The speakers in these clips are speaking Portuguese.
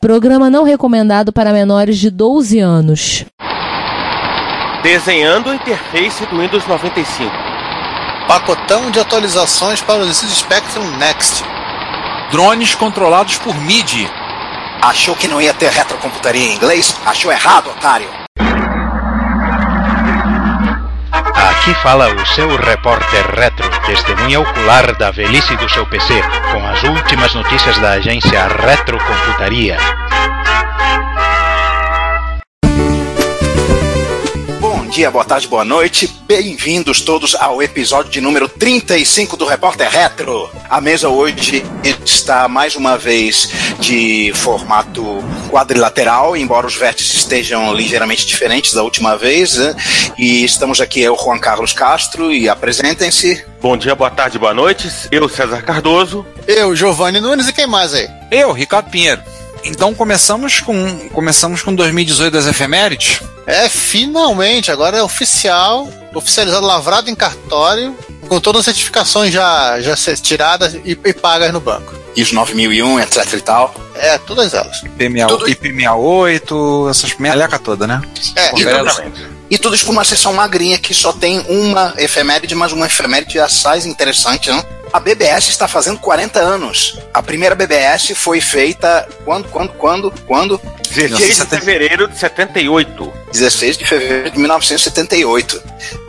Programa não recomendado para menores de 12 anos. Desenhando a interface do Windows 95. Pacotão de atualizações para o Spectrum Next. Drones controlados por MIDI. Achou que não ia ter retrocomputaria em inglês? Achou errado, otário. Aqui fala o seu repórter retro, testemunha ocular da velhice do seu PC, com as últimas notícias da agência Retrocomputaria. Dia, boa tarde, boa noite. Bem-vindos todos ao episódio de número 35 do Repórter Retro. A mesa hoje está mais uma vez de formato quadrilateral, embora os vértices estejam ligeiramente diferentes da última vez. Né? E estamos aqui, eu, Juan Carlos Castro, e apresentem-se. Bom dia, boa tarde, boa noite. Eu, César Cardoso. Eu, Giovanni Nunes, e quem mais aí? Eu, Ricardo Pinheiro. Então começamos com começamos com 2018 das efemérides. É, finalmente, agora é oficial, oficializado, lavrado em cartório, com todas as certificações já, já tiradas e, e pagas no banco. ISO 9001, etc e tal. É, todas elas. IP68, Tudo- IP68 essas meleca toda, né? É, Exatamente. E tudo isso por uma sessão magrinha que só tem uma efeméride, mas uma efeméride assaz interessante, né? A BBS está fazendo 40 anos. A primeira BBS foi feita quando, quando, quando, quando? 16 de fevereiro de 78. 16 de fevereiro de 1978.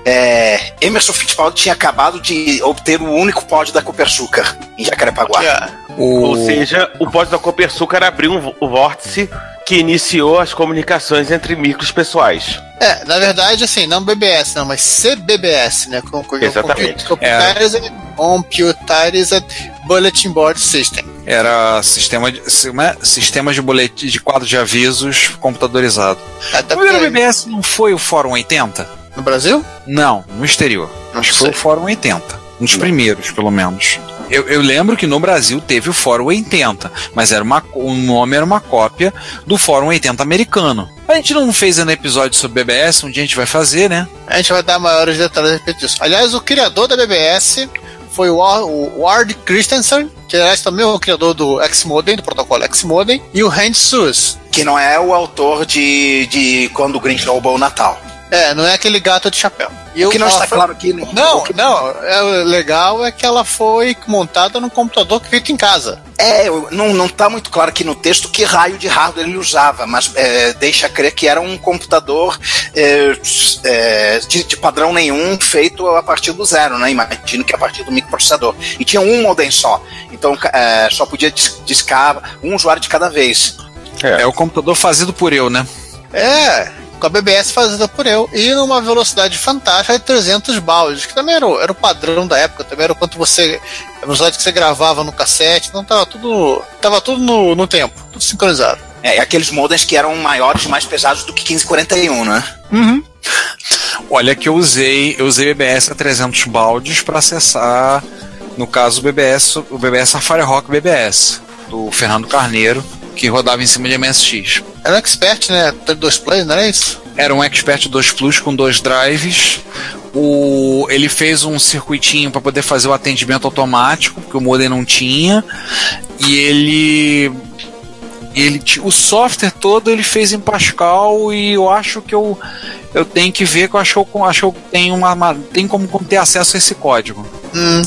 É, Emerson Fittipaldi tinha acabado de obter o único pódio da Copersucar em Jacarepaguá. O... Ou seja, o pódio da Copersucar abriu um o vórtice que iniciou as comunicações entre micros pessoais. É, na verdade, assim, não BBS, não, mas CBBS, né? Com, com, Exatamente. Computerized, Computerized Bulletin Board System. Era sistema de, se- como é? sistema de boletim de quadro de avisos computadorizado. Até O primeiro BBS não foi o Fórum 80? No Brasil? Não, no exterior. Acho que foi o Fórum 80. Um dos primeiros, pelo menos. Eu, eu lembro que no Brasil teve o Fórum 80, mas era uma, o nome era uma cópia do Fórum 80 americano. A gente não fez ainda episódio sobre BBS, um dia a gente vai fazer, né? A gente vai dar maiores detalhes a respeito disso. Aliás, o criador da BBS foi o, Wa- o Ward Christensen, que aliás também é o criador do Xmodem, do protocolo Xmodem, e o Hans Suess. Que não é o autor de, de Quando o Grinch roubou o Natal. É, não é aquele gato de chapéu. E O que não está foi- claro aqui no. Não, que- não. É, o legal é que ela foi montada num computador feito em casa. É, não, não tá muito claro aqui no texto que raio de hardware ele usava, mas é, deixa crer que era um computador é, é, de, de padrão nenhum, feito a partir do zero, né? Imagino que a partir do microprocessador. E tinha um modem só. Então é, só podia dis- discar um usuário de cada vez. É o computador fazido por eu, né? É, com a BBS fazida por eu. E numa velocidade fantástica de 300 baldes, que também era o, era o padrão da época, também era o quanto você. A velocidade que você gravava no cassete, não tava tudo. Tava tudo no, no tempo, tudo sincronizado. É, e aqueles modems que eram maiores e mais pesados do que 1541, né? Olha que eu usei, eu usei BBS a 300 baldes para acessar, no caso o BBS, o BBS Safari Rock BBS do Fernando Carneiro, que rodava em cima de MSX. Era um expert, né? Dois plays, não era isso? Era um Expert 2 Plus com dois drives. O, ele fez um circuitinho para poder fazer o atendimento automático, porque o modem não tinha. E ele ele o software todo ele fez em Pascal e eu acho que eu eu tenho que ver que eu acho que eu, acho que eu tenho uma, uma tem como ter acesso a esse código. Hum,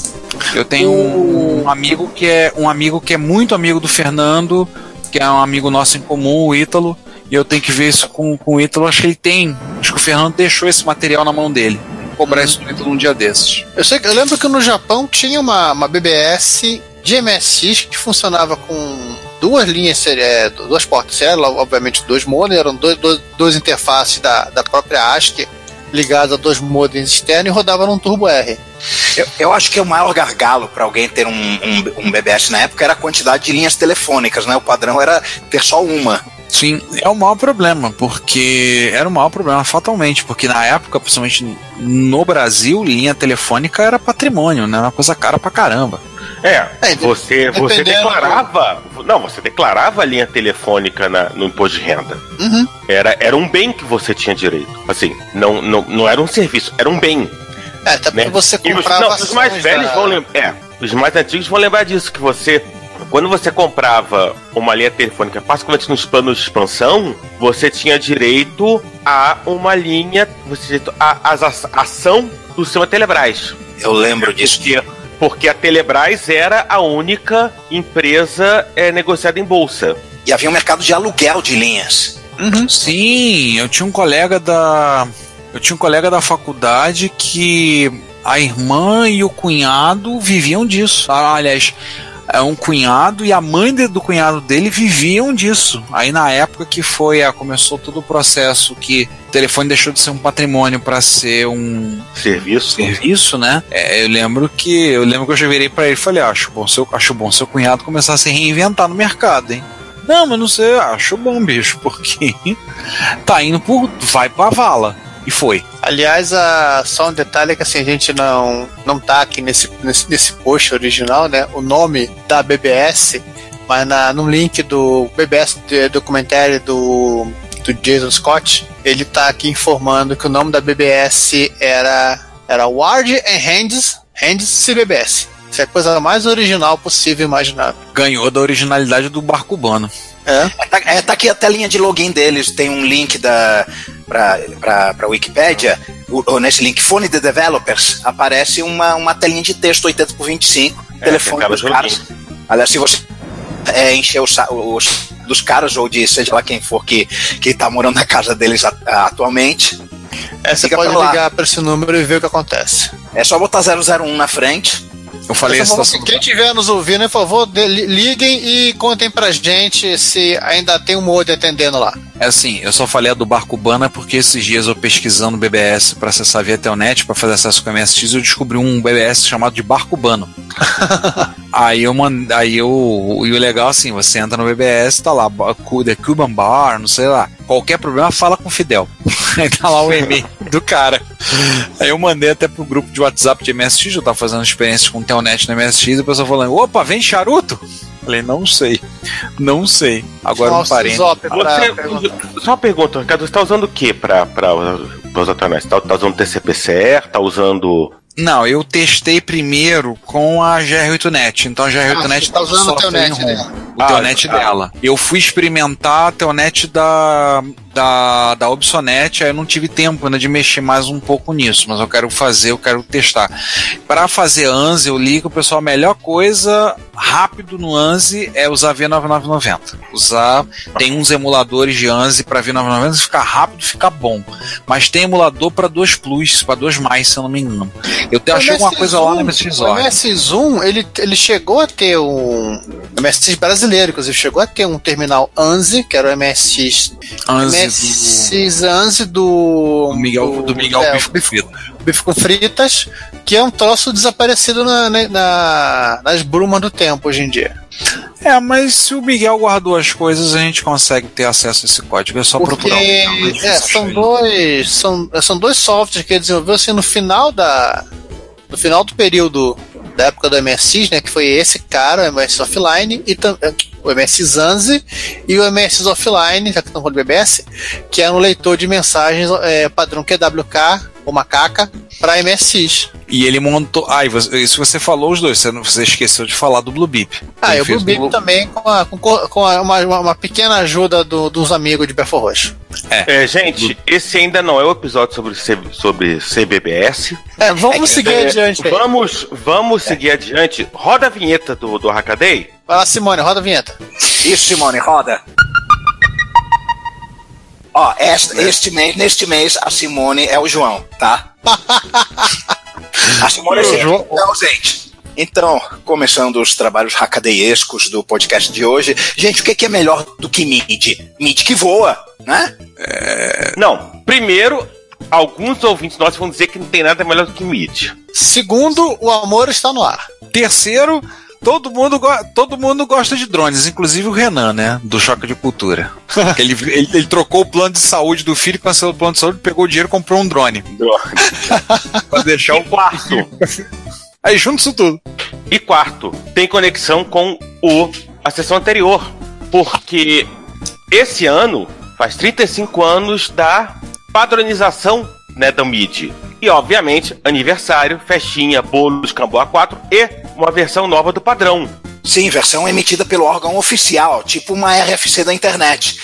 Eu tenho um amigo que é um amigo que é muito amigo do Fernando, que é um amigo nosso em comum, o Ítalo, e eu tenho que ver isso com, com o Ítalo. Acho que ele tem. Acho que o Fernando deixou esse material na mão dele. Vou cobrar isso do Ítalo um dia desses. eu, sei, eu lembro que no Japão tinha uma, uma BBS de MSX que funcionava com duas linhas, é, duas portas seriais, obviamente dois modems, eram dois, dois, dois interfaces da, da própria ASCII ligados a dois modems externos e rodava num Turbo R. Eu, eu acho que o maior gargalo para alguém ter um, um, um BBS na época era a quantidade de linhas telefônicas, né? O padrão era ter só uma. Sim, é o maior problema, porque era o maior problema, fatalmente, porque na época, principalmente no Brasil, linha telefônica era patrimônio, né? Era uma coisa cara pra caramba. É, É, você, você declarava. Não, você declarava a linha telefônica na- no imposto de renda. Uhum. Era, era um bem que você tinha direito. Assim, não, não, não era um serviço, era um bem. É, até Né? porque você E os, comprava não, os mais velhos da- vão lembrar. É, os mais antigos vão lembrar disso, que você quando você comprava uma linha telefônica, particularmente nos planos de expansão, você tinha direito a uma linha, você tinha direito a, a, a ação do sistema Telebrás. Eu lembro disso. Porque, porque a Telebrás era a única empresa é, negociada em bolsa. E havia um mercado de aluguel de linhas. Uhum. Sim, eu tinha um colega da. Eu tinha um colega da faculdade que a irmã e o cunhado viviam disso. Ah, aliás, é um cunhado e a mãe do cunhado dele viviam disso. Aí na época que foi, a, começou todo o processo que telefone deixou de ser um patrimônio para ser um serviço, serviço, né? É, eu lembro que eu lembro que eu já virei para ele e falei, ah, acho bom seu acho bom seu cunhado começar a se reinventar no mercado, hein? Não, mas não sei, acho bom, bicho, porque tá indo por. vai pra vala. E foi. Aliás, a, só um detalhe é que assim, a gente não, não tá aqui nesse, nesse, nesse post original, né? O nome da BBS, mas na, no link do BBS documentário do, do Jason Scott, ele tá aqui informando que o nome da BBS era, era Ward and Hands, Hands CBBS. Isso é a coisa mais original possível imaginar. Ganhou da originalidade do barco cubano. É. Tá, é, tá aqui a telinha de login deles, tem um link da pra, pra, pra Wikipedia, o, nesse link Fone de Developers, aparece uma, uma telinha de texto 80 por 25, é, telefone dos caras. Aliás, se você é, encher o, os dos caras ou de seja lá quem for que, que tá morando na casa deles a, a, atualmente. É, você pode ligar para esse número e ver o que acontece. É só botar 001 na frente eu falei isso. Assim, quem estiver nos ouvindo, por favor, liguem e contem pra gente se ainda tem um modem atendendo lá. É assim, eu só falei a do Barco Bana porque esses dias eu pesquisando BBS para acessar via Telnet, para fazer acesso com a MSX, eu descobri um BBS chamado de Barco Bano. aí eu mandei, aí eu, e o legal assim, você entra no BBS, tá lá, The Cuban Bar, não sei lá. Qualquer problema, fala com o Fidel. Aí tá lá o e-mail do cara. Aí eu mandei até pro grupo de WhatsApp de MSX, eu tava fazendo experiências com o Telnet no MSX, e o pessoal falando, opa, vem charuto? Falei, não sei. Não sei. Agora Nossa, um parente. Você, só uma pergunta, Ricardo, você tá usando o que pra, pra, pra usar Telnet? Tá, tá usando TCPCR? Tá usando não, eu testei primeiro com a GR8net. Então a GR8net ah, tá usando o Telnet dela. O Telnet ah, dela. Eu fui experimentar a Telnet da da, da Obsonet, aí eu não tive tempo ainda de mexer mais um pouco nisso, mas eu quero fazer, eu quero testar. Para fazer ANSI, eu li que o pessoal, a melhor coisa rápido no ANSI é usar V9990. Usar, tem uns emuladores de ANSI para V9990, fica rápido, fica bom. Mas tem emulador para 2 Plus, para 2 mais, se eu não me engano. Eu te, achei alguma coisa lá no MSX O MSX1, ele, ele chegou a ter um. MSX brasileiro, inclusive, chegou a ter um terminal ANSI, que era o MSX. ANSI esses do, do Miguel, do, do Miguel é, com Fritas. Bife com Fritas, que é um troço desaparecido na, na, nas brumas do tempo hoje em dia. É, mas se o Miguel guardou as coisas, a gente consegue ter acesso a esse código. É só Porque, procurar. Um é, são dois, são, são dois softwares que ele desenvolveu assim, no final da, no final do período da época do MSX, né, que foi esse cara, o MS Offline, e o MS Zanzi e o MS Offline, já que estamos falando do BBS, que é um leitor de mensagens é, padrão QWK ou Macaca para MSX. E ele montou. Ah, isso você falou os dois, você, não, você esqueceu de falar do Blue Beep. Ah, e o Blue Beep Blue... também com, a, com, com a, uma, uma, pequena ajuda do, dos amigos de Belfor Roxo. É. é. gente, esse ainda não é o episódio sobre, C, sobre CBBS. É, vamos é, seguir é, adiante. Vamos, vamos seguir adiante. Roda a vinheta do, do Hackaday. Vai lá, Simone, roda a vinheta. Isso, Simone, roda. Ó, esta, né? este mês, neste mês, a Simone é o João, tá? a Simone é, João... é ausente. Então, começando os trabalhos hackadeescos do podcast de hoje. Gente, o que é melhor do que MIDI? MIDI que voa, né? É... Não, primeiro, alguns ouvintes nossos vão dizer que não tem nada melhor do que MIDI. Segundo, o amor está no ar. Terceiro, Todo mundo, todo mundo gosta de drones, inclusive o Renan, né? Do Choque de Cultura. ele, ele, ele, trocou o plano de saúde do filho, cancelou o plano de saúde, pegou o dinheiro e comprou um drone. Drone. pra deixar o quarto. Aí junto isso tudo. E quarto, tem conexão com o a sessão anterior. Porque esse ano faz 35 anos da padronização né, do MIDI. E, obviamente, aniversário, festinha, bolos, Camboa 4 e uma versão nova do padrão. Sim, versão emitida pelo órgão oficial, tipo uma RFC da internet.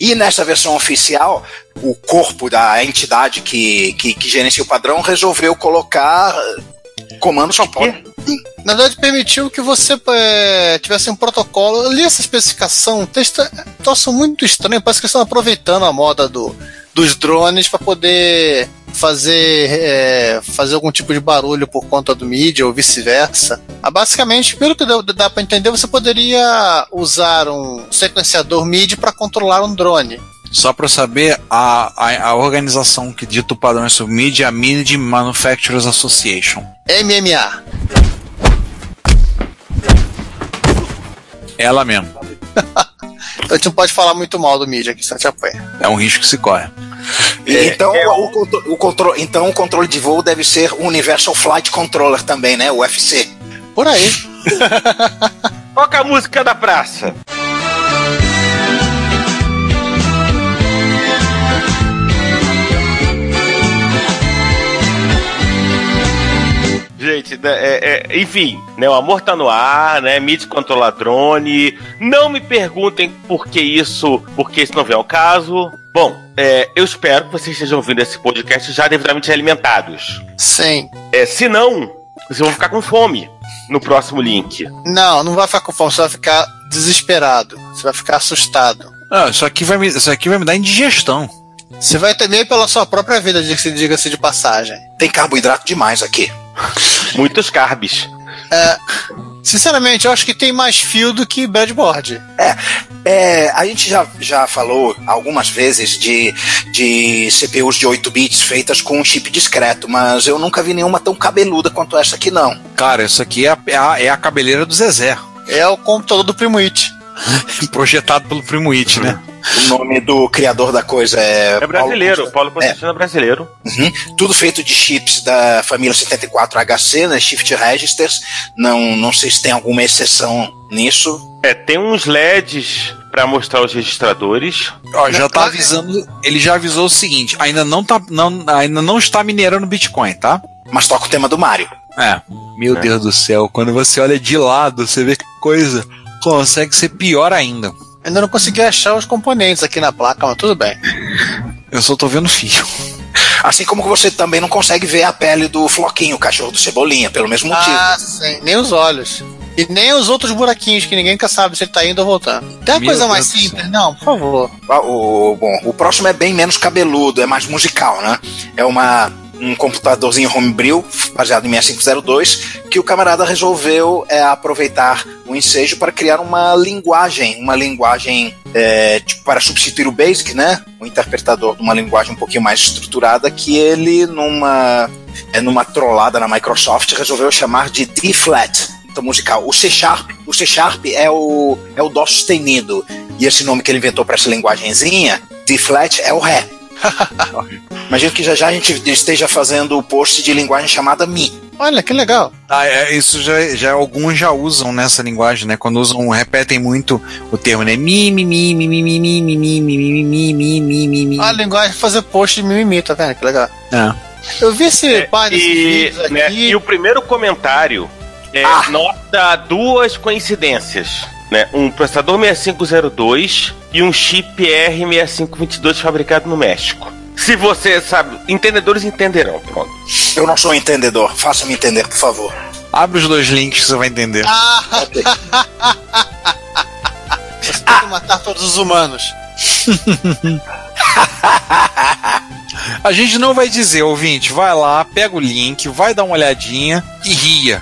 E nessa versão oficial, o corpo da entidade que, que, que gerencia o padrão resolveu colocar eh, comandos que podem. Na verdade, permitiu que você é, tivesse um protocolo. Eu li essa especificação, o texto é um troço muito estranho. Parece que eles estão aproveitando a moda do, dos drones para poder fazer, é, fazer algum tipo de barulho por conta do mídia ou vice-versa. Ah, basicamente, pelo que dá, dá para entender, você poderia usar um sequenciador MIDI para controlar um drone. Só para saber, a, a, a, organização que dita o padrão sobre mídia é a MIDI Manufacturers Association. MMA. Ela mesmo. a gente não pode falar muito mal do mídia aqui, senão te apanha. É um risco que se corre. É, então, é, o, o, controle, então o controle de voo deve ser o Universal Flight Controller também, né? O UFC. Por aí. Toca a música da praça. Gente, né, é, é, enfim, né, o amor tá no ar, né? Mid controla drone. Não me perguntem por que isso, porque isso não vem ao caso. Bom, é, eu espero que vocês estejam ouvindo esse podcast já devidamente alimentados. Sim. É, se não, vocês vão ficar com fome no próximo link. Não, não vai ficar com fome, você vai ficar desesperado. Você vai ficar assustado. Ah, isso aqui vai me, isso aqui vai me dar indigestão. Você vai temer pela sua própria vida, diga-se de passagem. Tem carboidrato demais aqui. Muitos carbs. É, sinceramente, eu acho que tem mais fio do que breadboard. É, é, a gente já, já falou algumas vezes de, de CPUs de 8 bits feitas com um chip discreto, mas eu nunca vi nenhuma tão cabeluda quanto essa aqui, não. Cara, isso aqui é a, é a, é a cabeleira do Zezé. É o computador do Primo It. Projetado pelo Primo It, né? O nome do criador da coisa é. É brasileiro, Paulo Constantino é, é brasileiro. Uhum. Tudo feito de chips da família 74HC, né? Shift Registers. Não, não sei se tem alguma exceção nisso. É, tem uns LEDs para mostrar os registradores. Ó, já tá avisando, ele já avisou o seguinte, ainda não tá não, ainda não está minerando Bitcoin, tá? Mas toca o tema do Mario. É. Meu é. Deus do céu, quando você olha de lado, você vê que coisa consegue ser pior ainda. Ainda não consegui achar os componentes aqui na placa, mas tudo bem. Eu só tô vendo fio. Assim como você também não consegue ver a pele do Floquinho, o cachorro do Cebolinha, pelo mesmo motivo. Ah, sim. Nem os olhos. E nem os outros buraquinhos que ninguém nunca sabe se ele tá indo ou voltando. Tem uma Meu coisa mais Deus simples? Não, por favor. Ah, o, bom, o próximo é bem menos cabeludo, é mais musical, né? É uma um computadorzinho homebrew baseado em 6502 que o camarada resolveu é, aproveitar o ensejo para criar uma linguagem, uma linguagem é, tipo, para substituir o BASIC, né? Um interpretador de uma linguagem um pouquinho mais estruturada que ele numa é, numa trollada na Microsoft resolveu chamar de D-Flat então, musical. O C Sharp, o C Sharp é o é o dó sustenido e esse nome que ele inventou para essa linguagemzinha, D-Flat é o ré. Imagino que já já a gente esteja fazendo o post de linguagem chamada Mi. Olha, que legal. Ah, é, isso já, já alguns já usam nessa linguagem, né? Quando usam, repetem muito o termo, né? Mi, mi, mi, mi, mi, mi, mi, mi, mi, mi, mi, mi, mi, mi, mi. A linguagem fazer post de mimimi, tá vendo? Que legal. É. Eu vi esse é, e, né, e o primeiro comentário é, ah. nota duas coincidências né, um processador 6502 e um chip R6522 fabricado no México. Se você sabe, entendedores entenderão, pronto. Eu não sou um entendedor, faça-me entender, por favor. Abre os dois links que você vai entender. Ah. você tem que matar todos os humanos. A gente não vai dizer, ouvinte, vai lá, pega o link, vai dar uma olhadinha e ria.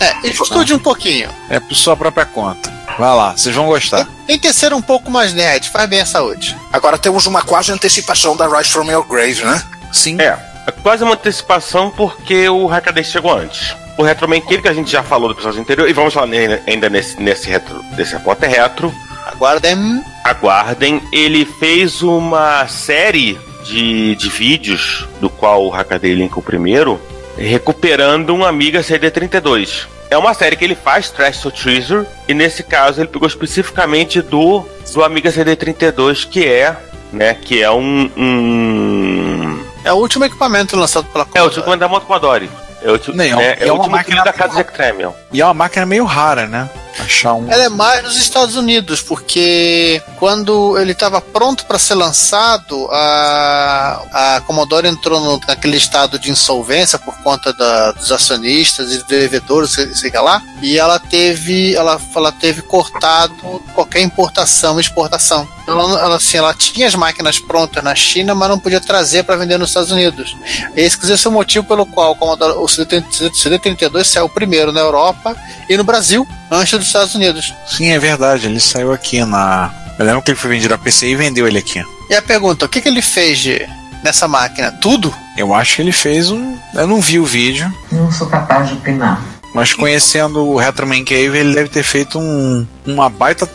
É, estude um pouquinho. É por sua própria conta. Vai lá, vocês vão gostar. Tem que ser um pouco mais nerd, faz bem a saúde. Agora temos uma quase antecipação da Rise from Your Grave, né? Sim. É, é quase uma antecipação porque o Hackaday chegou antes. O Retroman que a gente já falou do episódio anterior, e vamos falar ainda nesse, nesse retro, desse repórter retro. Aguardem. Aguardem. Ele fez uma série de, de vídeos, do qual o Hackaday linka o primeiro, recuperando um Amiga CD32. É uma série que ele faz, Trash to Treasure, e nesse caso ele pegou especificamente do, do Amiga CD32, que é, né, que é um, um... É o último equipamento lançado pela Commodore. É o último equipamento da moto Commodore. É, o, Não, é, é, é uma máquina da casa de Extremion. E é uma máquina meio rara, né? Achar um. Ela é mais nos Estados Unidos, porque quando ele estava pronto para ser lançado, a, a Commodore entrou no, naquele estado de insolvência por conta da, dos acionistas e devedores, sei, sei lá, e ela teve, ela, ela teve cortado qualquer importação e exportação. Ela, ela, assim, ela tinha as máquinas prontas na China, mas não podia trazer para vender nos Estados Unidos. Esse, esse é o motivo pelo qual o, Commodore, o CD32 saiu primeiro na Europa e no Brasil, antes dos Estados Unidos. Sim, é verdade, ele saiu aqui na. Eu lembro que ele foi vendido a PC e vendeu ele aqui. E a pergunta, o que, que ele fez de, nessa máquina? Tudo? Eu acho que ele fez um. Eu não vi o vídeo. Não sou capaz de opinar. Mas conhecendo o Retroman Cave, ele deve ter feito um, uma baita,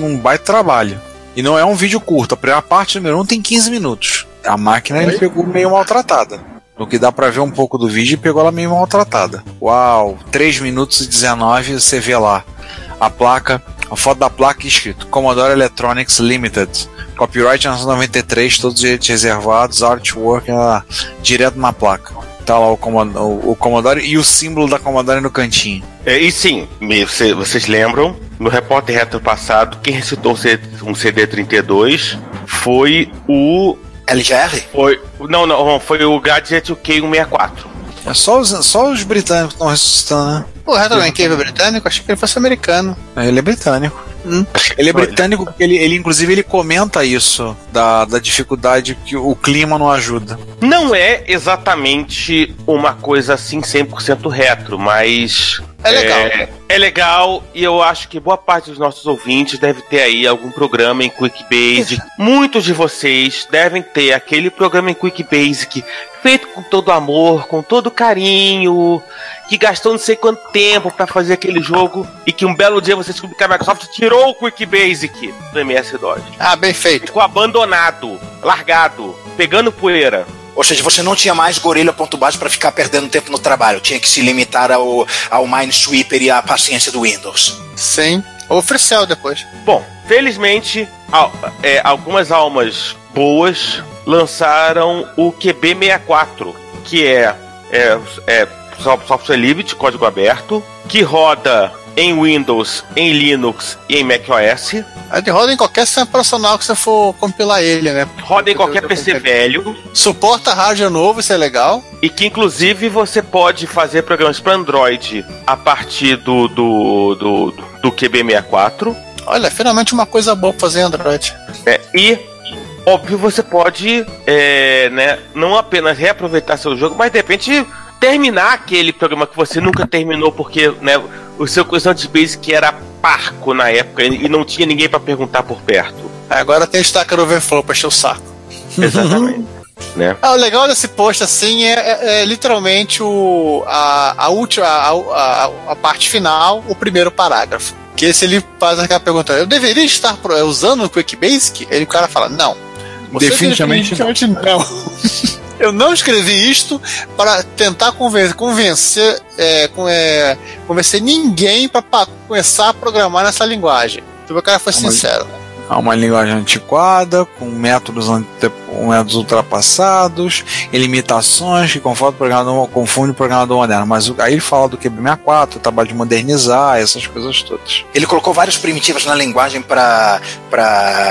um baita trabalho. E não é um vídeo curto, a primeira parte número 1 um tem 15 minutos. A máquina ele pegou meio maltratada. No que dá pra ver um pouco do vídeo, pegou ela meio maltratada. Uau, 3 minutos e 19 você vê lá a placa, a foto da placa escrito Commodore Electronics Limited. Copyright 1993, todos os direitos reservados, artwork ah, direto na placa. Tá lá o Commodore, o, Commodore e o símbolo da Commodore no cantinho. É, e sim, vocês lembram, no repórter retro passado, quem recitou um CD32 foi o. LGR? Foi, não, não, foi o Gadget Q164. É só os, só os britânicos que estão ressuscitando, né? O Retroman Cave é britânico? Achei que ele fosse americano. Ele é britânico. Ele é britânico porque ele, ele, inclusive, ele comenta isso, da, da dificuldade que o clima não ajuda. Não é exatamente uma coisa assim 100% retro, mas. É legal. É, é legal e eu acho que boa parte dos nossos ouvintes deve ter aí algum programa em QuickBasic. Muitos de vocês devem ter aquele programa em QuickBasic feito com todo amor, com todo carinho, que gastou não sei quanto tempo pra fazer aquele jogo e que um belo dia você descobriu que a Microsoft tirou o QuickBasic do MS-DOS. Ah, bem feito. Ficou abandonado, largado, pegando poeira. Ou seja, você não tinha mais gorila.base para ficar perdendo tempo no trabalho. Tinha que se limitar ao, ao Minesweeper e à paciência do Windows. Sim. Ou depois. Bom, felizmente, al- é, algumas almas boas lançaram o QB64, que é, é, é so- software livre de código aberto, que roda em Windows, em Linux e em macOS, Ele roda em qualquer sistema operacional que você for compilar ele, né? roda em qualquer PC velho, Suporta hardware novo, isso é legal. e que inclusive você pode fazer programas para Android a partir do, do, do, do QB64. Olha, finalmente uma coisa boa pra fazer em Android. né? E, óbvio, você pode é, né, não apenas reaproveitar seu jogo, mas de repente terminar aquele programa que você nunca terminou porque né, o seu de basic era parco na época e não tinha ninguém pra perguntar por perto. Agora tem Stacker Overflow pra encher o saco. Exatamente. né? Ah, o legal desse post assim é, é- é literalmente o, a, a última a, a, a parte final, o primeiro parágrafo. Que se ele faz aquela pergunta, eu deveria estar é, usando o Quick Basic? Ele o cara fala, não. Definitivamente definitivamente não. eu não escrevi isto para tentar conven- convencer, é, com- é, convencer ninguém para começar a programar nessa linguagem. Então o cara foi Mas- sincero. Há uma linguagem antiquada, com métodos, ante- métodos ultrapassados, e limitações que confunde o programador, confunde o programador moderno. Mas aí ele fala do QB64, o trabalho de modernizar, essas coisas todas. Ele colocou vários primitivos na linguagem para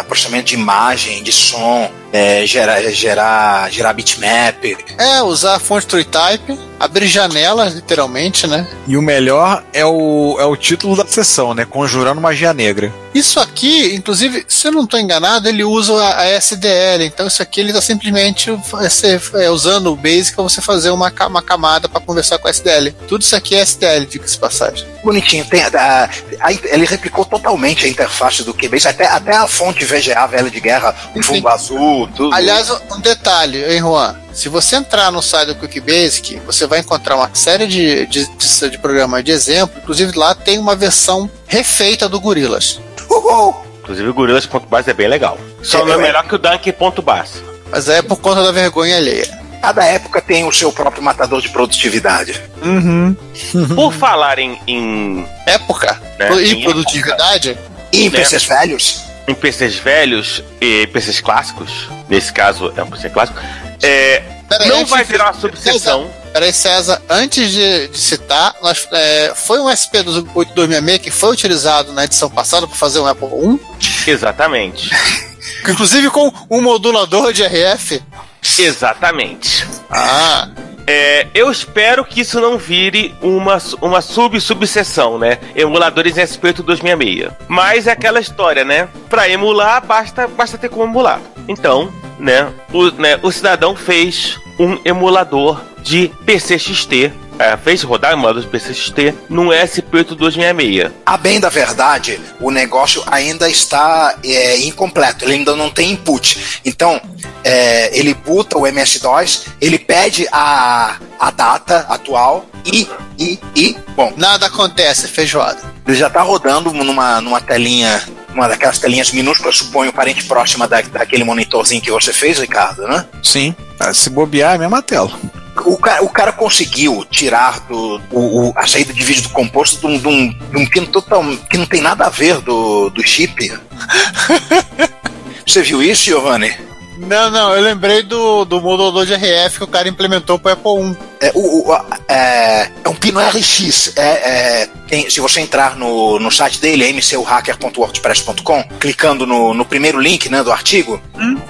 processamento de imagem, de som, é, gerar, gerar, gerar bitmap. É, usar a fonte TrueType, abrir janelas, literalmente, né? E o melhor é o, é o título da sessão, né? Conjurando magia negra. Isso aqui, inclusive, se eu não estou enganado, ele usa a, a SDL. Então, isso aqui ele está simplesmente você, é, usando o Basic para você fazer uma, uma camada para conversar com a SDL. Tudo isso aqui é SDL, diga-se de passagem. Bonitinho. Tem, a- a- ele replicou totalmente a interface do QBase, até, até a fonte VGA velha de guerra, o fundo azul, tudo. Aliás, um detalhe, hein, Juan? Se você entrar no site do QuickBasic, você vai encontrar uma série de, de, de, de programas de exemplo. Inclusive, lá tem uma versão refeita do Gorilas. Uhul! Inclusive o Gorilas.base é bem legal. Só É, não é é. melhor que o Donkey.base. Mas é por conta da vergonha alheia. Cada época tem o seu próprio matador de produtividade. Uhum. Por falar em, em, Época. né, Pro- em E produtividade. E em Né? PCs velhos, em PCs velhos e PCs clássicos, nesse caso é um PC clássico, é, não vai virar uma subseção. Peraí, César, antes de, de citar, nós, é, foi um SP dos 8266 que foi utilizado na edição passada para fazer um Apple I, Exatamente. inclusive com um modulador de RF. Exatamente. Ah, É, eu espero que isso não vire uma, uma sub-subseção, né? Emuladores SP8 266. Mas é aquela história, né? Pra emular, basta, basta ter como emular. Então, né o, né, o cidadão fez um emulador de PCXT. É, fez rodar emulador de PCXT num SP8 266. A bem da verdade, o negócio ainda está é, incompleto, ele ainda não tem input. Então, é, ele boota o MS-DOS, ele pede a, a data atual e, e, e, bom, nada acontece, feijoada. ele já está rodando numa, numa telinha, uma daquelas telinhas minúsculas, suponho, parente próxima da, daquele monitorzinho que você fez, Ricardo, né? Sim. Ah, Se bobear, é a mesma tela. O cara, o cara conseguiu tirar do, o, o- a saída de vídeo do composto de um, de um, de um pino total, que não tem nada a ver do, do chip. Você viu isso, Giovanni? Não, não, eu lembrei do, do modulador de RF que o cara implementou pro Apple I. É, o, o- é, é um pino RX. É, é, tem- se você entrar no, no site dele, é mcuhacker.wordpress.com, clicando no, no primeiro link né, do artigo,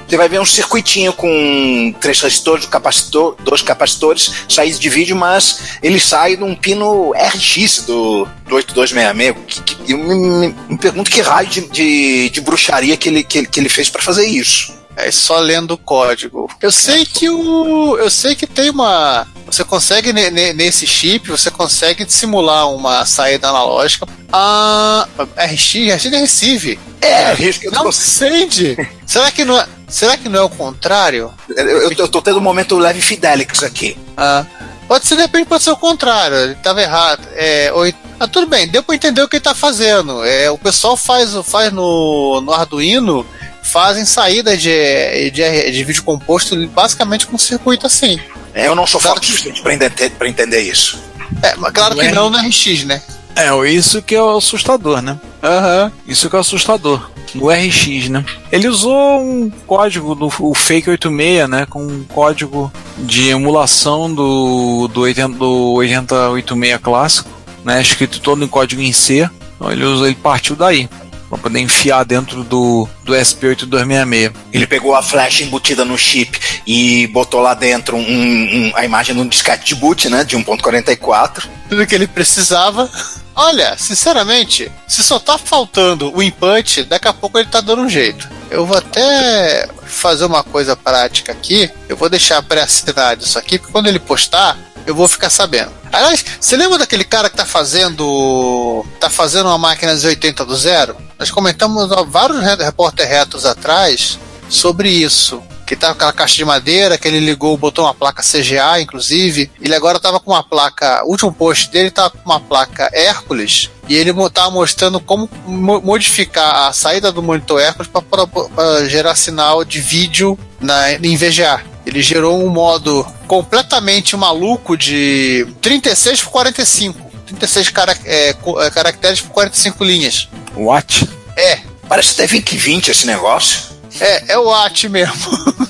você vai ver um circuitinho com três resistores, um capacitor, dois capacitores, saída de vídeo, mas ele sai de um pino RX do, do 8266. Que, que, eu me, me- me pergunto que raio de, de, de bruxaria que ele, que, que ele fez para fazer isso. É só lendo o código. Eu sei que o. Eu sei que tem uma. Você consegue ne- ne- nesse chip, você consegue simular uma saída analógica. Ah, RX, RX é receive. É, que tô, Não sende. Será que não é, será que não é o contrário? eu, eu, eu tô tendo um momento leve Fidelix aqui. Ah, pode ser, de repente, pode ser o contrário. Ele estava errado. É, oi- ah, tudo bem, deu para entender o que ele tá fazendo. É, o pessoal faz, faz no, no Arduino, fazem saída de, de, de vídeo composto basicamente com um circuito assim. É, Eu não sou Claro forte o que- suficiente pra entender, pra entender isso. É, mas claro que não no RX, né? É, isso que é o assustador, né? Aham. Isso que é o assustador. No RX, né? Ele usou um código do o Fake 86, né? Com um código de emulação do, do, 80, do 8086 clássico, né? Escrito todo em código em C. Então ele, usou, ele partiu daí. Pra poder enfiar dentro do, do SP8266. Ele pegou a flash embutida no chip e botou lá dentro um- um- a imagem de um disquete de boot, né? De 1.44. Tudo que ele precisava. Olha, sinceramente, se só tá faltando o input, daqui a pouco ele tá dando um jeito. Eu vou até fazer uma coisa prática aqui. Eu vou deixar pré-assinado isso aqui, porque quando ele postar, eu vou ficar sabendo. Aliás, você lembra daquele cara que tá fazendo. tá fazendo uma máquina Z80 do zero? Nós comentamos há vários re- repórter retos atrás sobre isso. Que tava com aquela caixa de madeira, que ele ligou, botou uma placa CGA, inclusive. Ele agora tava com uma placa. O último post dele tava com uma placa Hércules. E ele tava mostrando como mo- modificar a saída do monitor Hércules para gerar sinal de vídeo na, em VGA. Ele gerou um modo completamente maluco de 36 por 45. 36 cara, é, é, caracteres por 45 linhas. What? É, Parece até 2020 esse negócio. é, é o AT mesmo.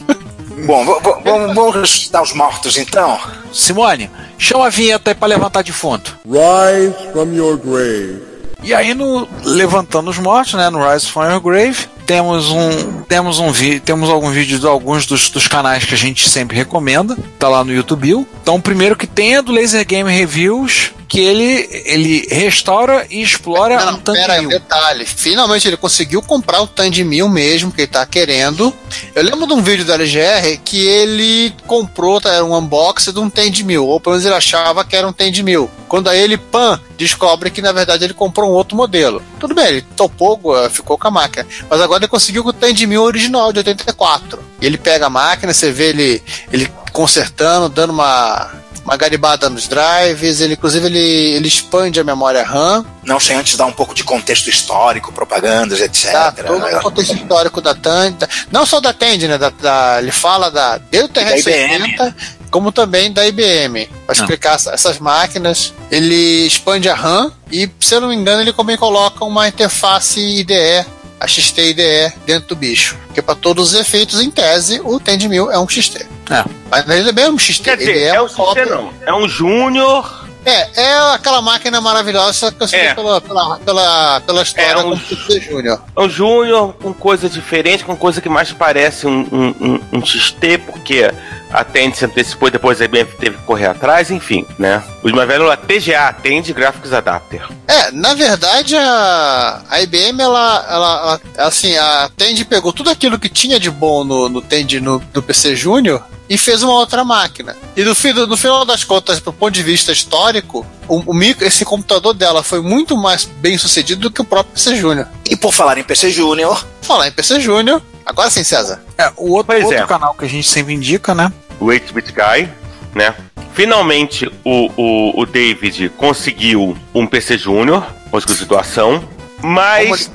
Bom, vamos, vamos ressuscitar os mortos então. Simone, chama a vinheta aí pra levantar defunto. Rise from your grave. E aí, no Levantando os Mortos, né, no Rise from Your Grave, temos um, temos um vi temos alguns vídeos de alguns dos, dos canais que a gente sempre recomenda, tá lá no YouTube. Então, o primeiro que tem é do Laser Game Reviews, que ele, ele restaura e explora Não, um tanto pera detalhe. Finalmente ele conseguiu comprar o Tandy Mil mesmo, que ele tá querendo. Eu lembro de um vídeo da LGR que ele comprou, tá, era um unboxing de um Tandy Mil, ou pelo menos ele achava que era um Tandy Mil. Quando aí ele, pã, descobre que na verdade ele comprou um outro modelo. Tudo bem, ele topou, ficou com a máquina. Mas agora ele conseguiu com o Tandy Mil original de 84. E ele pega a máquina, você vê ele, ele consertando, dando uma, uma garibada nos drives. Ele, inclusive, ele, ele expande a memória RAM. Não sem antes dar um pouco de contexto histórico, propagandas, etc. Tá, todo o contexto histórico da TAND, da- não só da TAND, né? Da, da- ele fala da, desde o TR-80, como também da IBM. Para explicar essa- essas máquinas, ele expande a RAM e, se eu não me engano, ele também coloca uma interface IDE a XT IDE dentro do bicho. Porque para todos os efeitos, em tese, o Tend 1000 é um XT. É. Mas ele é um XT. Quer dizer, ele é, uma um XT não. É um Júnior. É, é aquela máquina maravilhosa que eu sei É. pela, pela, pela, pela história É um- Júnior. É um Júnior com coisa diferente, com coisa que mais parece um, um, um- um XT, porque a Tend se antecipou e depois a IBM teve que correr atrás, enfim, né? Os mais velhos, a TGA, Tend Graphics Adapter. É, na verdade a, a IBM ela, ela, ela- assim, a Tend pegou tudo aquilo que tinha de bom no, no Tend no, do PC Júnior e fez uma outra máquina. E no, fim, no final das contas, do ponto de vista histórico, o, o micro, esse computador dela foi muito mais bem sucedido do que o próprio PC Júnior. E por falar em PC Júnior, Falar em PC Júnior, agora sim, César. É, o outro, Pois outro é. canal que a gente sempre indica, né? o 8-bit guy, né? Finalmente o, o, o David conseguiu um PC Júnior, músico de doação, O mas,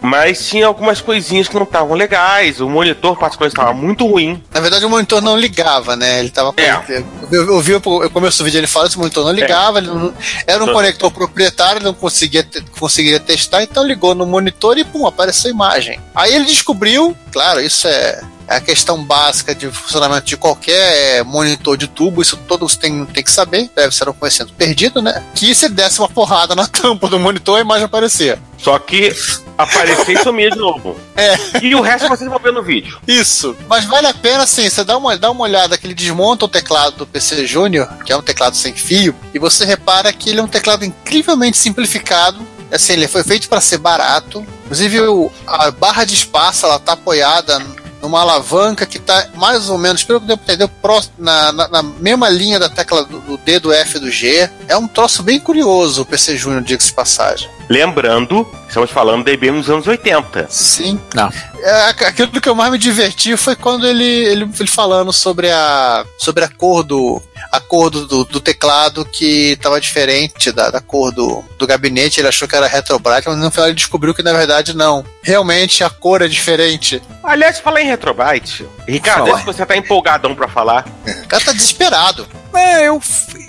mas tinha algumas coisinhas que não estavam legais. O monitor, particularmente, estava muito ruim. na verdade, o monitor não ligava, né? Ele tava. É. Eu, eu vi eu começo do vídeo ele fala que o monitor não ligava, ele não- era um Tô- conector proprietário, ele não conseguia, conseguiria testar, então ligou no monitor e pum, apareceu a imagem. Aí ele descobriu, claro, isso é. A questão básica de funcionamento de qualquer monitor de tubo, isso todos têm, têm que saber, deve ser um conhecimento perdido, né? Que se desse uma porrada na tampa do monitor, a imagem aparecia. Só que apareceu e sumia de novo. É. E o resto vocês vão ver no vídeo. Isso. Mas vale a pena, assim, você dá uma, dá uma olhada que ele desmonta o teclado do PC Júnior, que é um teclado sem fio, e você repara que ele é um teclado incrivelmente simplificado. Assim, ele foi feito para ser barato. Inclusive, a barra de espaço, ela tá apoiada numa alavanca que tá mais ou menos, pelo que pra entender, próximo- na, na, na mesma linha da tecla do, do D, do F e do G. É um troço bem curioso o PC Júnior, diga-se de passagem. Lembrando, estamos falando da IBM nos anos 80. Sim. Não. É, aqu- aquilo que eu mais me diverti foi quando ele, ele, ele falando sobre a sobre a cor do a cor do, do, do teclado que estava diferente da, da cor do, do gabinete. Ele achou que era Retrobrite, mas no final ele descobriu que na verdade não. Realmente a cor é diferente. Aliás, falar em Retrobyte, Ricardo, Fala. você tá empolgadão pra falar. O cara tá desesperado. É, eu,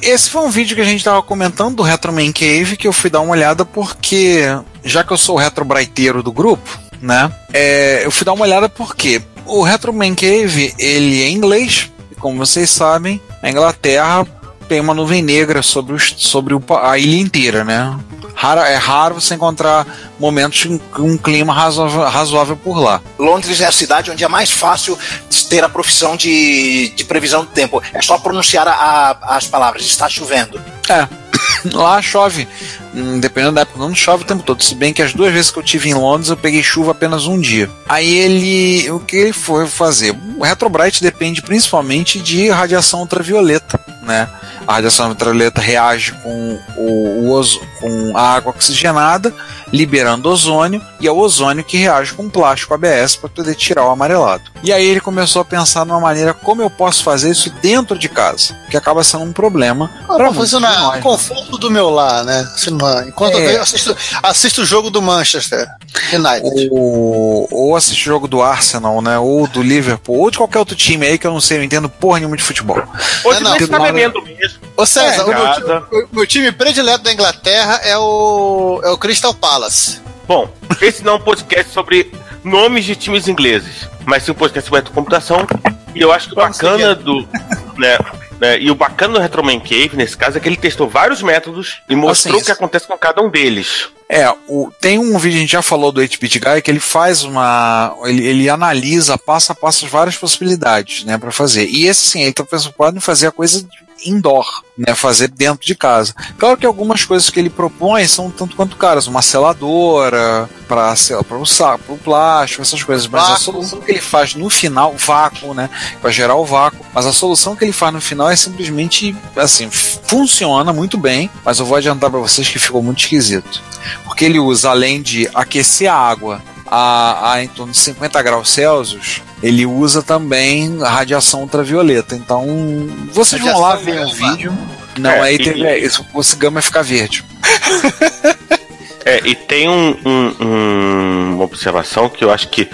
esse foi um vídeo que a gente tava comentando do Retro Man Cave, que eu fui dar uma olhada porque, já que eu sou o retrobraiteiro do grupo, né, é, eu fui dar uma olhada porque o Retro Man Cave, ele é em inglês, como vocês sabem, a Inglaterra tem uma nuvem negra sobre, os, sobre o a ilha inteira, né. Rara, é raro você encontrar momentos com um clima razoável, razoável por lá. Londres é a cidade onde é mais fácil ter a profissão de, de previsão do tempo. É só pronunciar a- a- as palavras, está chovendo. É. Lá chove, hum, dependendo da época, não chove o tempo todo. Se bem que as duas vezes que eu tive em Londres eu peguei chuva apenas um dia. Aí ele. O que ele foi fazer? O Retrobrite depende principalmente de radiação ultravioleta, né? A radiação ultravioleta reage com, o, o com a água oxigenada, liberando ozônio, e é o ozônio que reage com plástico ABS para poder tirar o amarelado. E aí ele começou a pensar numa maneira como eu posso fazer isso dentro de casa, que acaba sendo um problema muitos de funcionar no né? conforto do meu lar, né? Assim, não- Enquanto É. eu assisto, assisto o jogo do Manchester United. ou, ou assistir jogo do Arsenal, né? Ou do Liverpool, ou de qualquer outro time aí que eu não sei, eu não entendo porra nenhuma de futebol. Hoje É, não, você tá bebendo mesmo. Ô César, É, o, meu time, o meu time predileto da Inglaterra é o, é o Crystal Palace. Bom, esse não é um podcast sobre nomes de times ingleses, mas sim um podcast sobre computação. E eu acho que o Vamos bacana do. Né, né, e o bacana do Retroman Cave, nesse caso, é que ele testou vários métodos e mostrou Assim, o que acontece com cada um deles. É, o, tem um vídeo, a gente já falou do 8-Bit Guy, que ele faz uma. Ele, ele analisa passo a passo as várias possibilidades, né, para fazer. E esse sim, ele tá pensando, pode fazer a coisa indoor, né, fazer dentro de casa. Claro que algumas coisas que ele propõe são tanto quanto caras, uma seladora para para o saco, para o plástico, essas coisas, mas a Vácuo. solução que ele faz no final, vácuo, né, para gerar o vácuo, mas a solução que ele faz no final é simplesmente assim, funciona muito bem, mas eu vou adiantar para vocês que ficou muito esquisito porque ele usa, além de aquecer a água a, a em torno de 50 graus Celsius, ele usa também a radiação ultravioleta. Então, vocês vão lá Radiação ver o gama. vídeo. Não, É, aí e- teve, é, isso, esse gama vai ficar verde. É, e tem um- um- um- uma observação que eu acho que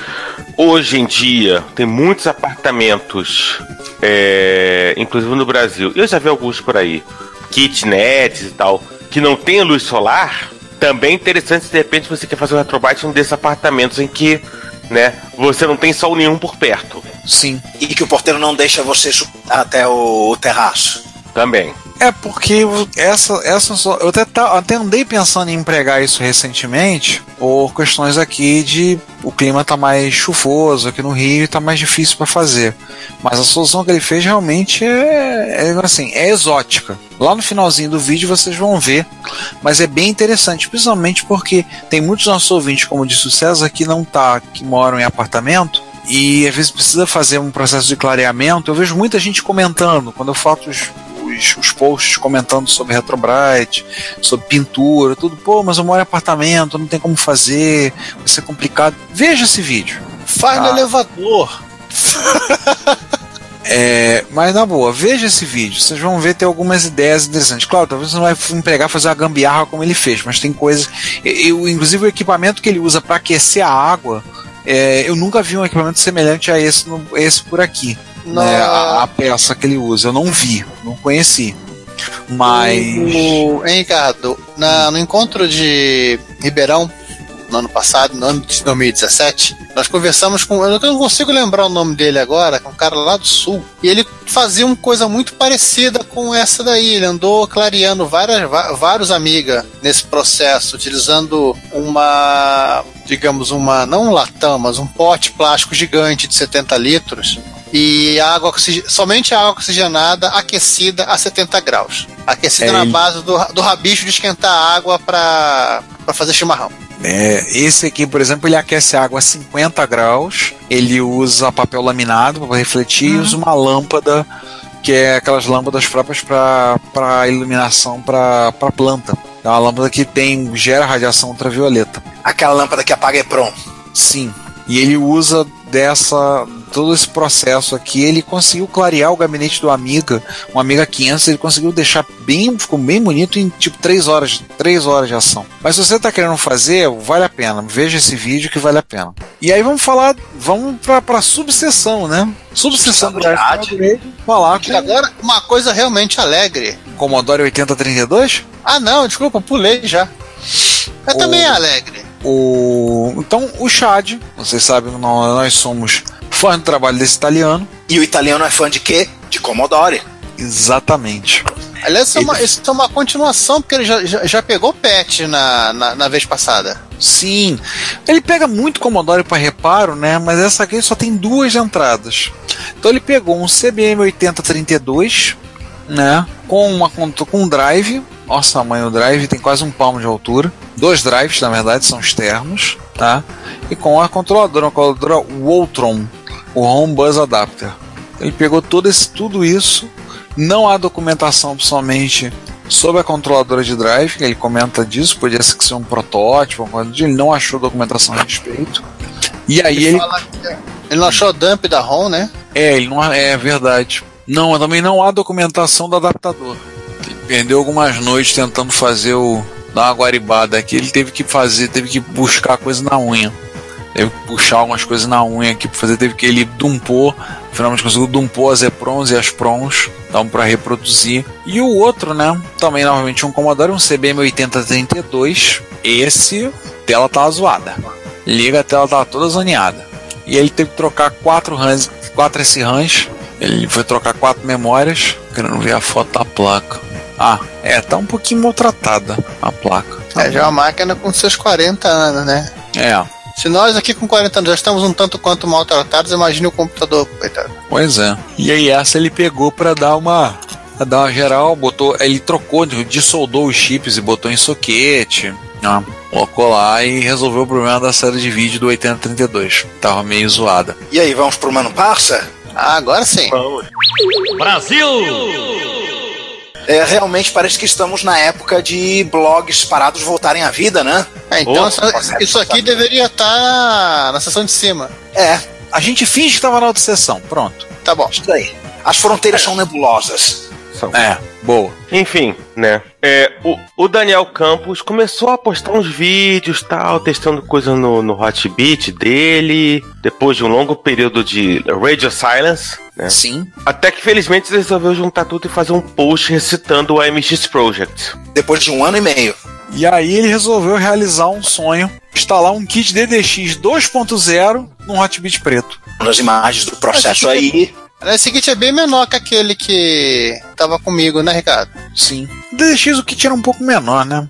hoje em dia tem muitos apartamentos, é, inclusive no Brasil, eu já vi alguns por aí, kitnets e tal, que não tem luz solar, Também é interessante se de repente você quer fazer um retrobite num desses apartamentos em que, né, você não tem sol nenhum por perto. Sim. E que o porteiro não deixa você subir até o, o terraço. Também. É porque essa, essa só- eu até, tá- até andei pensando em empregar isso recentemente por questões aqui de o clima tá mais chuvoso aqui no Rio e tá mais difícil para fazer. Mas a solução que ele fez realmente é, é assim, é exótica. Lá no finalzinho do vídeo vocês vão ver, mas é bem interessante, principalmente porque tem muitos nossos ouvintes, como disse o César, que não tá, que moram em apartamento e às vezes precisa fazer um processo de clareamento. Eu vejo muita gente comentando quando eu faço os, os, os posts comentando sobre Retrobrite, sobre pintura, tudo. Pô, mas eu moro em apartamento, não tem como fazer, vai ser complicado. Veja esse vídeo. Faz no Ah. elevador. É, mas na boa, veja esse vídeo. Vocês vão ver ter algumas ideias interessantes. Claro, talvez você não vai empregar fazer uma gambiarra como ele fez, mas tem coisas. Eu, inclusive o equipamento que ele usa para aquecer a água, é, eu nunca vi um equipamento semelhante a esse, no- esse por aqui. Né, a, a peça que ele usa, eu não vi, não conheci. Mas. O, hein, Ricardo, na- no encontro de Ribeirão, no ano passado, no ano de 2017, nós conversamos com. Eu não consigo lembrar o nome dele agora, que é um cara lá do sul. E ele fazia uma coisa muito parecida com essa daí. Ele andou clareando várias, vários amigas nesse processo, utilizando uma. Digamos, uma. Não um latão, mas um pote plástico gigante de 70 litros. E a água somente a água oxigenada aquecida a 70 graus. Aquecida É, na base do, do rabicho de esquentar a água para fazer chimarrão. É, esse aqui, por exemplo, ele aquece a água a 50 graus, ele usa papel laminado para refletir e usa uma lâmpada, que é aquelas lâmpadas próprias para iluminação para planta. É uma lâmpada que tem gera radiação ultravioleta. Aquela lâmpada que apaga Epron. Sim. E ele usa dessa todo esse processo aqui, ele conseguiu clarear o gabinete do Amiga, um Amiga 500, ele conseguiu deixar bem, ficou bem bonito em tipo 3 horas, 3 horas de ação. Mas se você tá querendo fazer, vale a pena. Veja esse vídeo que vale a pena. E aí vamos falar, vamos pra, pra subseção, né? Subseção do Subseção falar E agora, uma coisa realmente alegre. com Commodore 8032. Ah, não, desculpa, pulei já. Mas O- também é alegre. O... Então, o Chad, vocês sabem que nós, nós somos fãs do trabalho desse italiano. E o italiano é fã de quê? De Commodore. Exatamente. Aliás, isso é, uma, isso é uma continuação, porque ele já, já, já pegou patch na, na, na vez passada. Sim. Ele pega muito Commodore para reparo, né? Mas essa aqui só tem duas entradas. Então ele pegou um CBM 8032, né? Com uma com um drive. Nossa, tamanho do drive tem quase um palmo de altura. Dois drives, na verdade, são externos, tá? E com a controladora, uma controladora Voltron, o Home Bus Adapter. Ele pegou todo esse, tudo isso. Não há documentação somente sobre a controladora de drive, que ele comenta disso, podia ser que seja um protótipo, ele não achou documentação a respeito. E aí ele. Que ele não achou dump da ROM, né? É, ele não é verdade. Não, também não há documentação do adaptador. Perdeu algumas noites tentando fazer o. dar uma guaribada aqui. Ele teve que fazer, teve que buscar coisa na unha. Teve que puxar algumas coisas na unha aqui pra fazer. Teve que ele dumpou. Finalmente conseguiu dumpou as EPRONs e as PRONs. Então para reproduzir. E o outro, né? Também novamente um Commodore, um CBM 8032. Esse, tela tá zoada. Liga, a tela tá toda zoneada. E ele teve que trocar quatro RAMs, quatro SRAMs. Ele foi trocar quatro memórias. Querendo ver a foto da placa. Ah, é, tá um pouquinho maltratada a placa. É, já é uma máquina com seus 40 anos, né? É, Se nós aqui com 40 anos já estamos um tanto quanto maltratados, imagine o computador, coitado. pois é. E aí essa ele pegou pra dar uma pra dar uma geral, botou, ele trocou, dissoldou os chips e botou em soquete. ó, colocou lá e resolveu o problema da série de vídeo do 8032. Tava meio zoada. E aí, vamos pro Mano Parça? Ah, agora sim. É, realmente parece que estamos na época de blogs parados voltarem à vida, né? É, então Opa, essa- isso aqui deveria estar na seção de cima. É, A gente finge que tava na outra sessão, pronto. Tá bom. isso aí. As fronteiras são nebulosas. É, boa. Enfim, né? É, o, o Daniel Campos começou a postar uns vídeos, tal, testando coisa no, no Hotbit dele, depois de um longo período de Radio Silence, né? Sim. Até que felizmente ele resolveu juntar tudo e fazer um post recitando o AMX Project. Depois de um ano e meio. E aí ele resolveu realizar um sonho, instalar um kit DDX 2.0 num Hotbit preto. Nas imagens do processo aí. Esse kit é bem menor que aquele que tava comigo, né, Ricardo? Sim. DDX o kit era um pouco menor, né?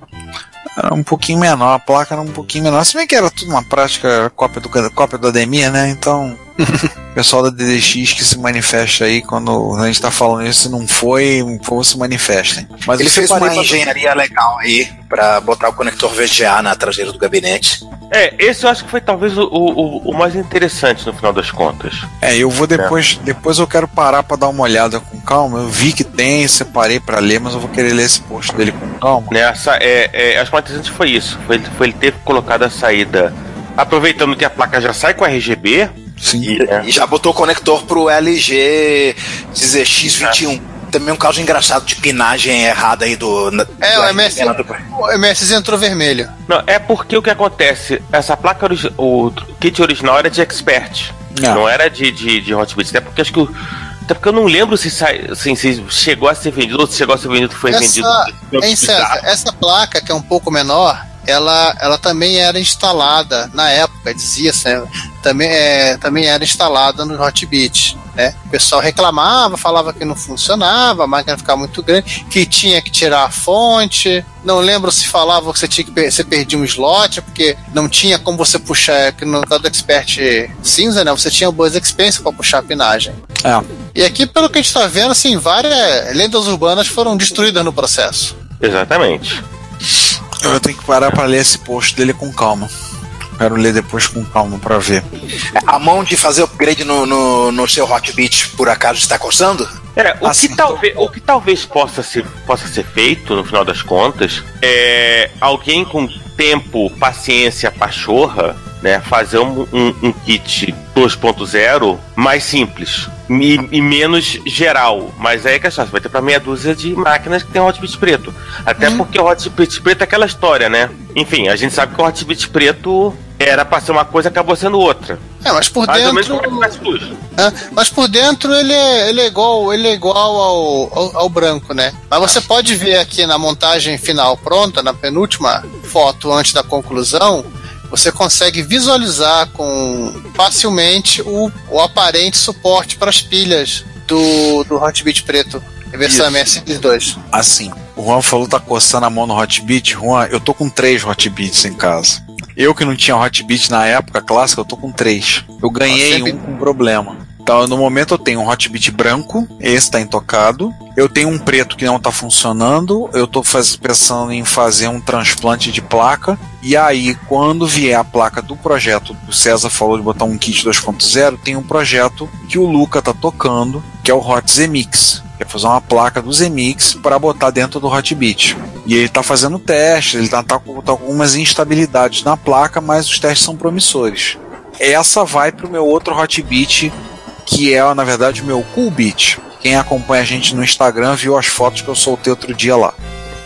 Era um pouquinho menor, a placa era um pouquinho menor. Se bem que era tudo uma prática cópia do, cópia do Ademir, né? Então, pessoal da DDX que se manifesta aí quando a gente tá falando isso, se não foi, por se manifestem. Mas Ele fez uma pra- engenharia legal aí pra botar o conector VGA na traseira do gabinete. É, esse eu acho que foi talvez o, o, o mais interessante no final das contas. É, eu vou depois, depois eu quero parar pra dar uma olhada com calma. Eu vi que tem, separei pra ler, mas eu vou querer ler esse post dele com calma. Nessa, é, é, acho que o mais interessante foi isso. Foi, foi ele ter colocado a saída. Aproveitando que a placa já sai com RGB. Sim. E, e já botou o conector pro LG ZX21. Também um caso engraçado de pinagem errada aí do. na- É, do o MS, o MS entrou vermelho. Não, é porque o que acontece? Essa placa, o kit original era de Expert. Ah. Não era de, de, de Hotbit. Até porque acho que. o- Até porque eu não lembro se, sai, assim, se chegou a ser vendido ou se chegou a ser vendido foi vendido. Essa, hein, César, essa placa, que é um pouco menor, ela, ela também era instalada, na época, dizia-se, né, também, é, também era instalada no Hotbit. Né? O pessoal reclamava, falava que não funcionava, a máquina ficava muito grande, que tinha que tirar a fonte. Não lembro se falava que você tinha que per- você perdia um slot, porque não tinha como você puxar, que no caso do Expert cinza, né? Você tinha o Buzz Expense para puxar a pinagem. É. E aqui, pelo que a gente está vendo, assim, várias lendas urbanas foram destruídas no processo. Exatamente. Eu vou ter que parar pra ler esse post dele com calma. Quero ler depois com calma pra ver. A mão de fazer upgrade no, no, no seu Hotbit por acaso está coçando? É, o, Assim, que talvez, o que talvez possa ser, possa ser feito, no final das contas, é alguém com tempo, paciência, pachorra, né, fazer um, um, um kit 2.0 mais simples e, e menos geral. Mas aí é que a chance vai ter pra meia dúzia de máquinas que tem Hotbit preto. Até porque o Hotbit preto é aquela história, né? Enfim, a gente sabe que o Hotbit preto era pra ser uma coisa acabou sendo outra. É, mas por Mais dentro. é. É, mas por dentro ele é, ele é igual, ele é igual ao, ao, ao branco, né? Mas você pode ver aqui na montagem final pronta, na penúltima foto antes da conclusão, você consegue visualizar com facilmente o, o aparente suporte para as pilhas do, do Hotbit preto, versão MS2. Assim, o Juan falou que tá coçando a mão no Hotbit. Juan, eu tô com três Hotbits em casa. Eu que não tinha Hotbit na época clássica, eu tô com três. Eu ganhei é um com problema. Então, no momento eu tenho um Hotbit branco, esse tá intocado. Eu tenho um preto que não tá funcionando. Eu tô faz- pensando em fazer um transplante de placa. E aí, quando vier a placa do projeto, o César falou de botar um kit 2.0, tem um projeto que o Luca tá tocando, que é o Hot Zemix. Quer fazer uma placa do Zemix para botar dentro do Hotbit. E ele tá fazendo testes, ele tá, tá com tá com algumas instabilidades na placa, mas os testes são promissores. Essa vai pro meu outro Hotbit, que é, na verdade, o meu Coolbit. Quem acompanha a gente no Instagram viu as fotos que eu soltei outro dia lá.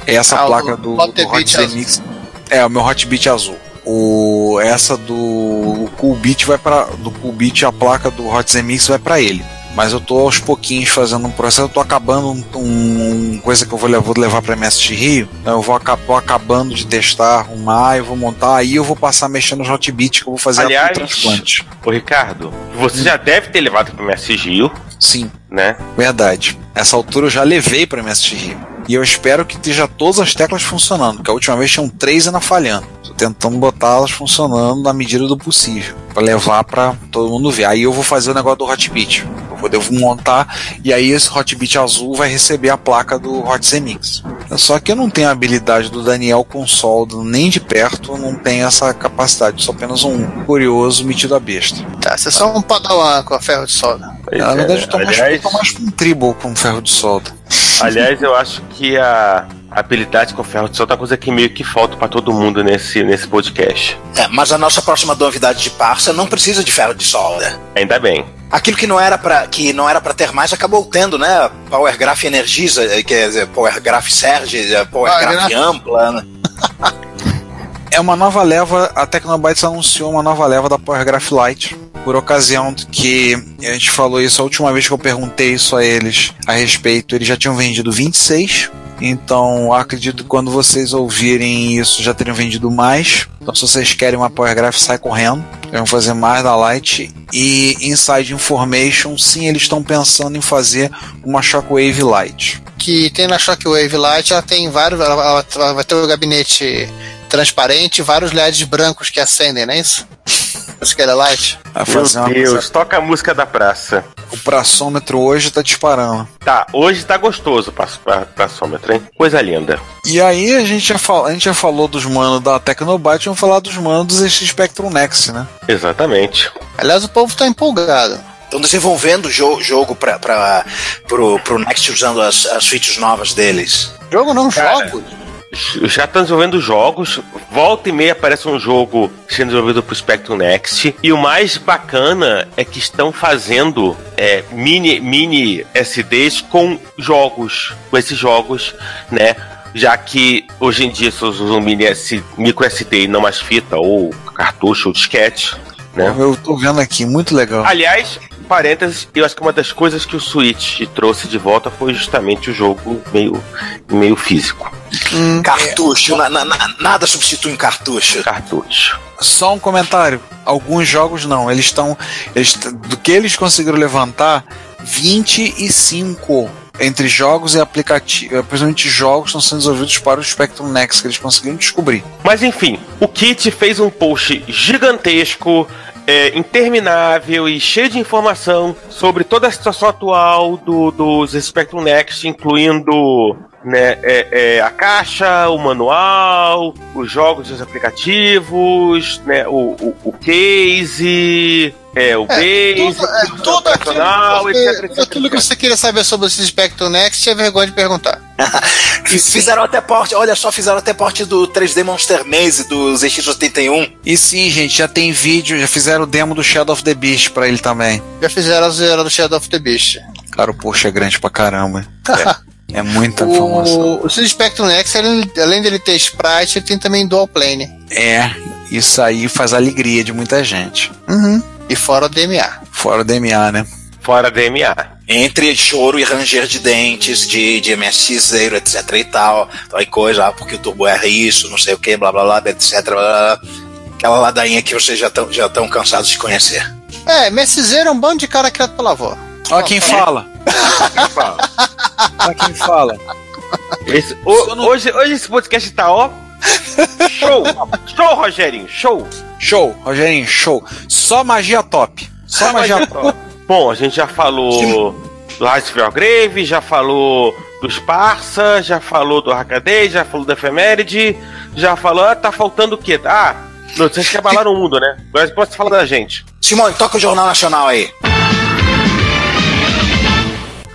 É essa Ah, o placa do, do Hotbit Hot. Zemix. É, o meu Hotbit azul. O, essa do Coolbit vai para do Coolbit, a placa do Hot Zemix vai para ele. Mas eu tô aos pouquinhos fazendo um processo, eu tô acabando um, um- coisa que eu vou levar, vou levar para MST Rio. Então eu vou acabar acabando de testar, arrumar, eu vou montar, aí eu vou passar mexendo nos Hotbit que eu vou fazer Aliás, a transplante. Ô Ricardo, você já deve ter levado pro MS Gil, Sim, né? verdade. Essa altura eu já levei para MST Rio. E eu espero que esteja todas as teclas funcionando, porque a última vez tinham três ainda falhando. Tô tentando botá-las funcionando na medida do possível, para levar para todo mundo ver. Aí eu vou fazer o negócio do Hotbit. Eu vou devo montar e aí esse Hotbit azul vai receber a placa do Hot Zemix. Só que eu não tenho a habilidade do Daniel com solda nem de perto, não tenho essa capacidade. Sou apenas um curioso metido a besta. Tá, você é só um padawan com a ferro de solda. Na verdade, eu tô mais, aliás, eu tô mais com um tribal com ferro de solda. aliás, eu acho que a habilidade com ferro de solda é uma coisa que meio que falta pra todo mundo nesse, nesse podcast. É, mas a nossa próxima novidade de parça não precisa de ferro de solda. Ainda bem. Aquilo que não era para que não era para ter mais acabou tendo, né? Power Graph Energisa, eh, quer dizer, Power Graph Serge, eh, Power Ah, Graph gra- Ampla, né? É uma nova leva, a Tecnobytes anunciou uma nova leva da Power Graph Lite, por ocasião que a gente falou isso a última vez que eu perguntei isso a eles a respeito, eles já tinham vendido 26 Então acredito que quando vocês ouvirem isso já teriam vendido mais. Então se vocês querem uma Power Graph, sai correndo. Vão fazer mais da Light. E Inside Information, sim, eles estão pensando em fazer uma Shockwave Light. Que tem na Shockwave Light, ela tem vários. Ela, ela vai ter o gabinete transparente e vários LEDs brancos que acendem, não é isso? É Light. Vai Meu Deus, coisa- toca a música da praça. O praçômetro hoje tá disparando. Tá, hoje tá gostoso o pra- pra- praçômetro, hein? Coisa linda. E aí a gente já, fal- a gente já falou dos manos da Tecnobyte, vamos falar dos manos dos ZX Spectrum Next, né? Exatamente. Aliás, o povo tá empolgado. Estão desenvolvendo o jo jogo pra, pra, pro, pro Next usando as, as features novas deles. Jogo não, Cara. jogo. Já estão desenvolvendo jogos. Volta e meia aparece um jogo sendo desenvolvido pro Spectrum Next. E o mais bacana é que estão fazendo é, mini, mini SDs com jogos. Com esses jogos, né? Já que hoje em dia se usam mini S, micro SD e não mais fita, ou cartucho, ou disquete. Né? Eu tô vendo aqui, muito legal. Aliás, parênteses, eu acho que uma das coisas que o Switch trouxe de volta foi justamente o jogo meio, meio físico. Cartucho, na- na- na- nada substitui um cartucho. Cartucho. Só um comentário. Alguns jogos não, eles estão. Eles, do que eles conseguiram levantar, 25 entre jogos e aplicativos, principalmente jogos estão sendo desenvolvidos para o Spectrum Next, que eles conseguiram descobrir. Mas enfim, o Kit fez um post gigantesco, é, interminável e cheio de informação sobre toda a situação atual do, dos Spectrum Next, incluindo né, é, é, a caixa, o manual, os jogos dos aplicativos, né, o, o, o case, é, o base, Tudo, é, tudo aquilo, etc, que, etc, tudo aquilo que você queria saber sobre esse Spectrum Next, tinha vergonha de perguntar. Fizeram até porte, olha só, fizeram até porte do 3D Monster Maze do ZX81. E sim, gente, já tem vídeo, já fizeram o demo do Shadow of the Beast pra ele também. Já fizeram a zoeira do Shadow of the Beast. Cara, o post é grande pra caramba. É, é muita informação. O, o Spectrum Next, além, além dele ter sprite, ele tem também dual plane. É, isso aí faz alegria de muita gente. Uhum. E fora o DMA. Fora o DMA, né? Fora DMA. Entre choro e ranger de dentes, de, de MSX Zero, etc e tal. Tal e coisa, ah, porque o Turbo R é isso, não sei o que, blá blá blá, etc. Blá, blá, blá. Aquela ladainha que vocês já estão já tão cansados de conhecer. É, Messizeiro é um bando de cara criado pela avó. Olha quem fala. Olha quem fala. Esse- o- hoje, hoje esse podcast tá ó. Show! show, Rogerinho, show! Show, Rogerinho, show. Só magia top. Só magia top. Bom, a gente já falou do Light Grave, já falou dos Parça, já falou do Hackaday, já falou do Efeméride, já falou. Ah, tá faltando o quê? Ah, notícias que abalaram o mundo, né? Agora você pode falar da gente. Simone, toca o Jornal Nacional aí.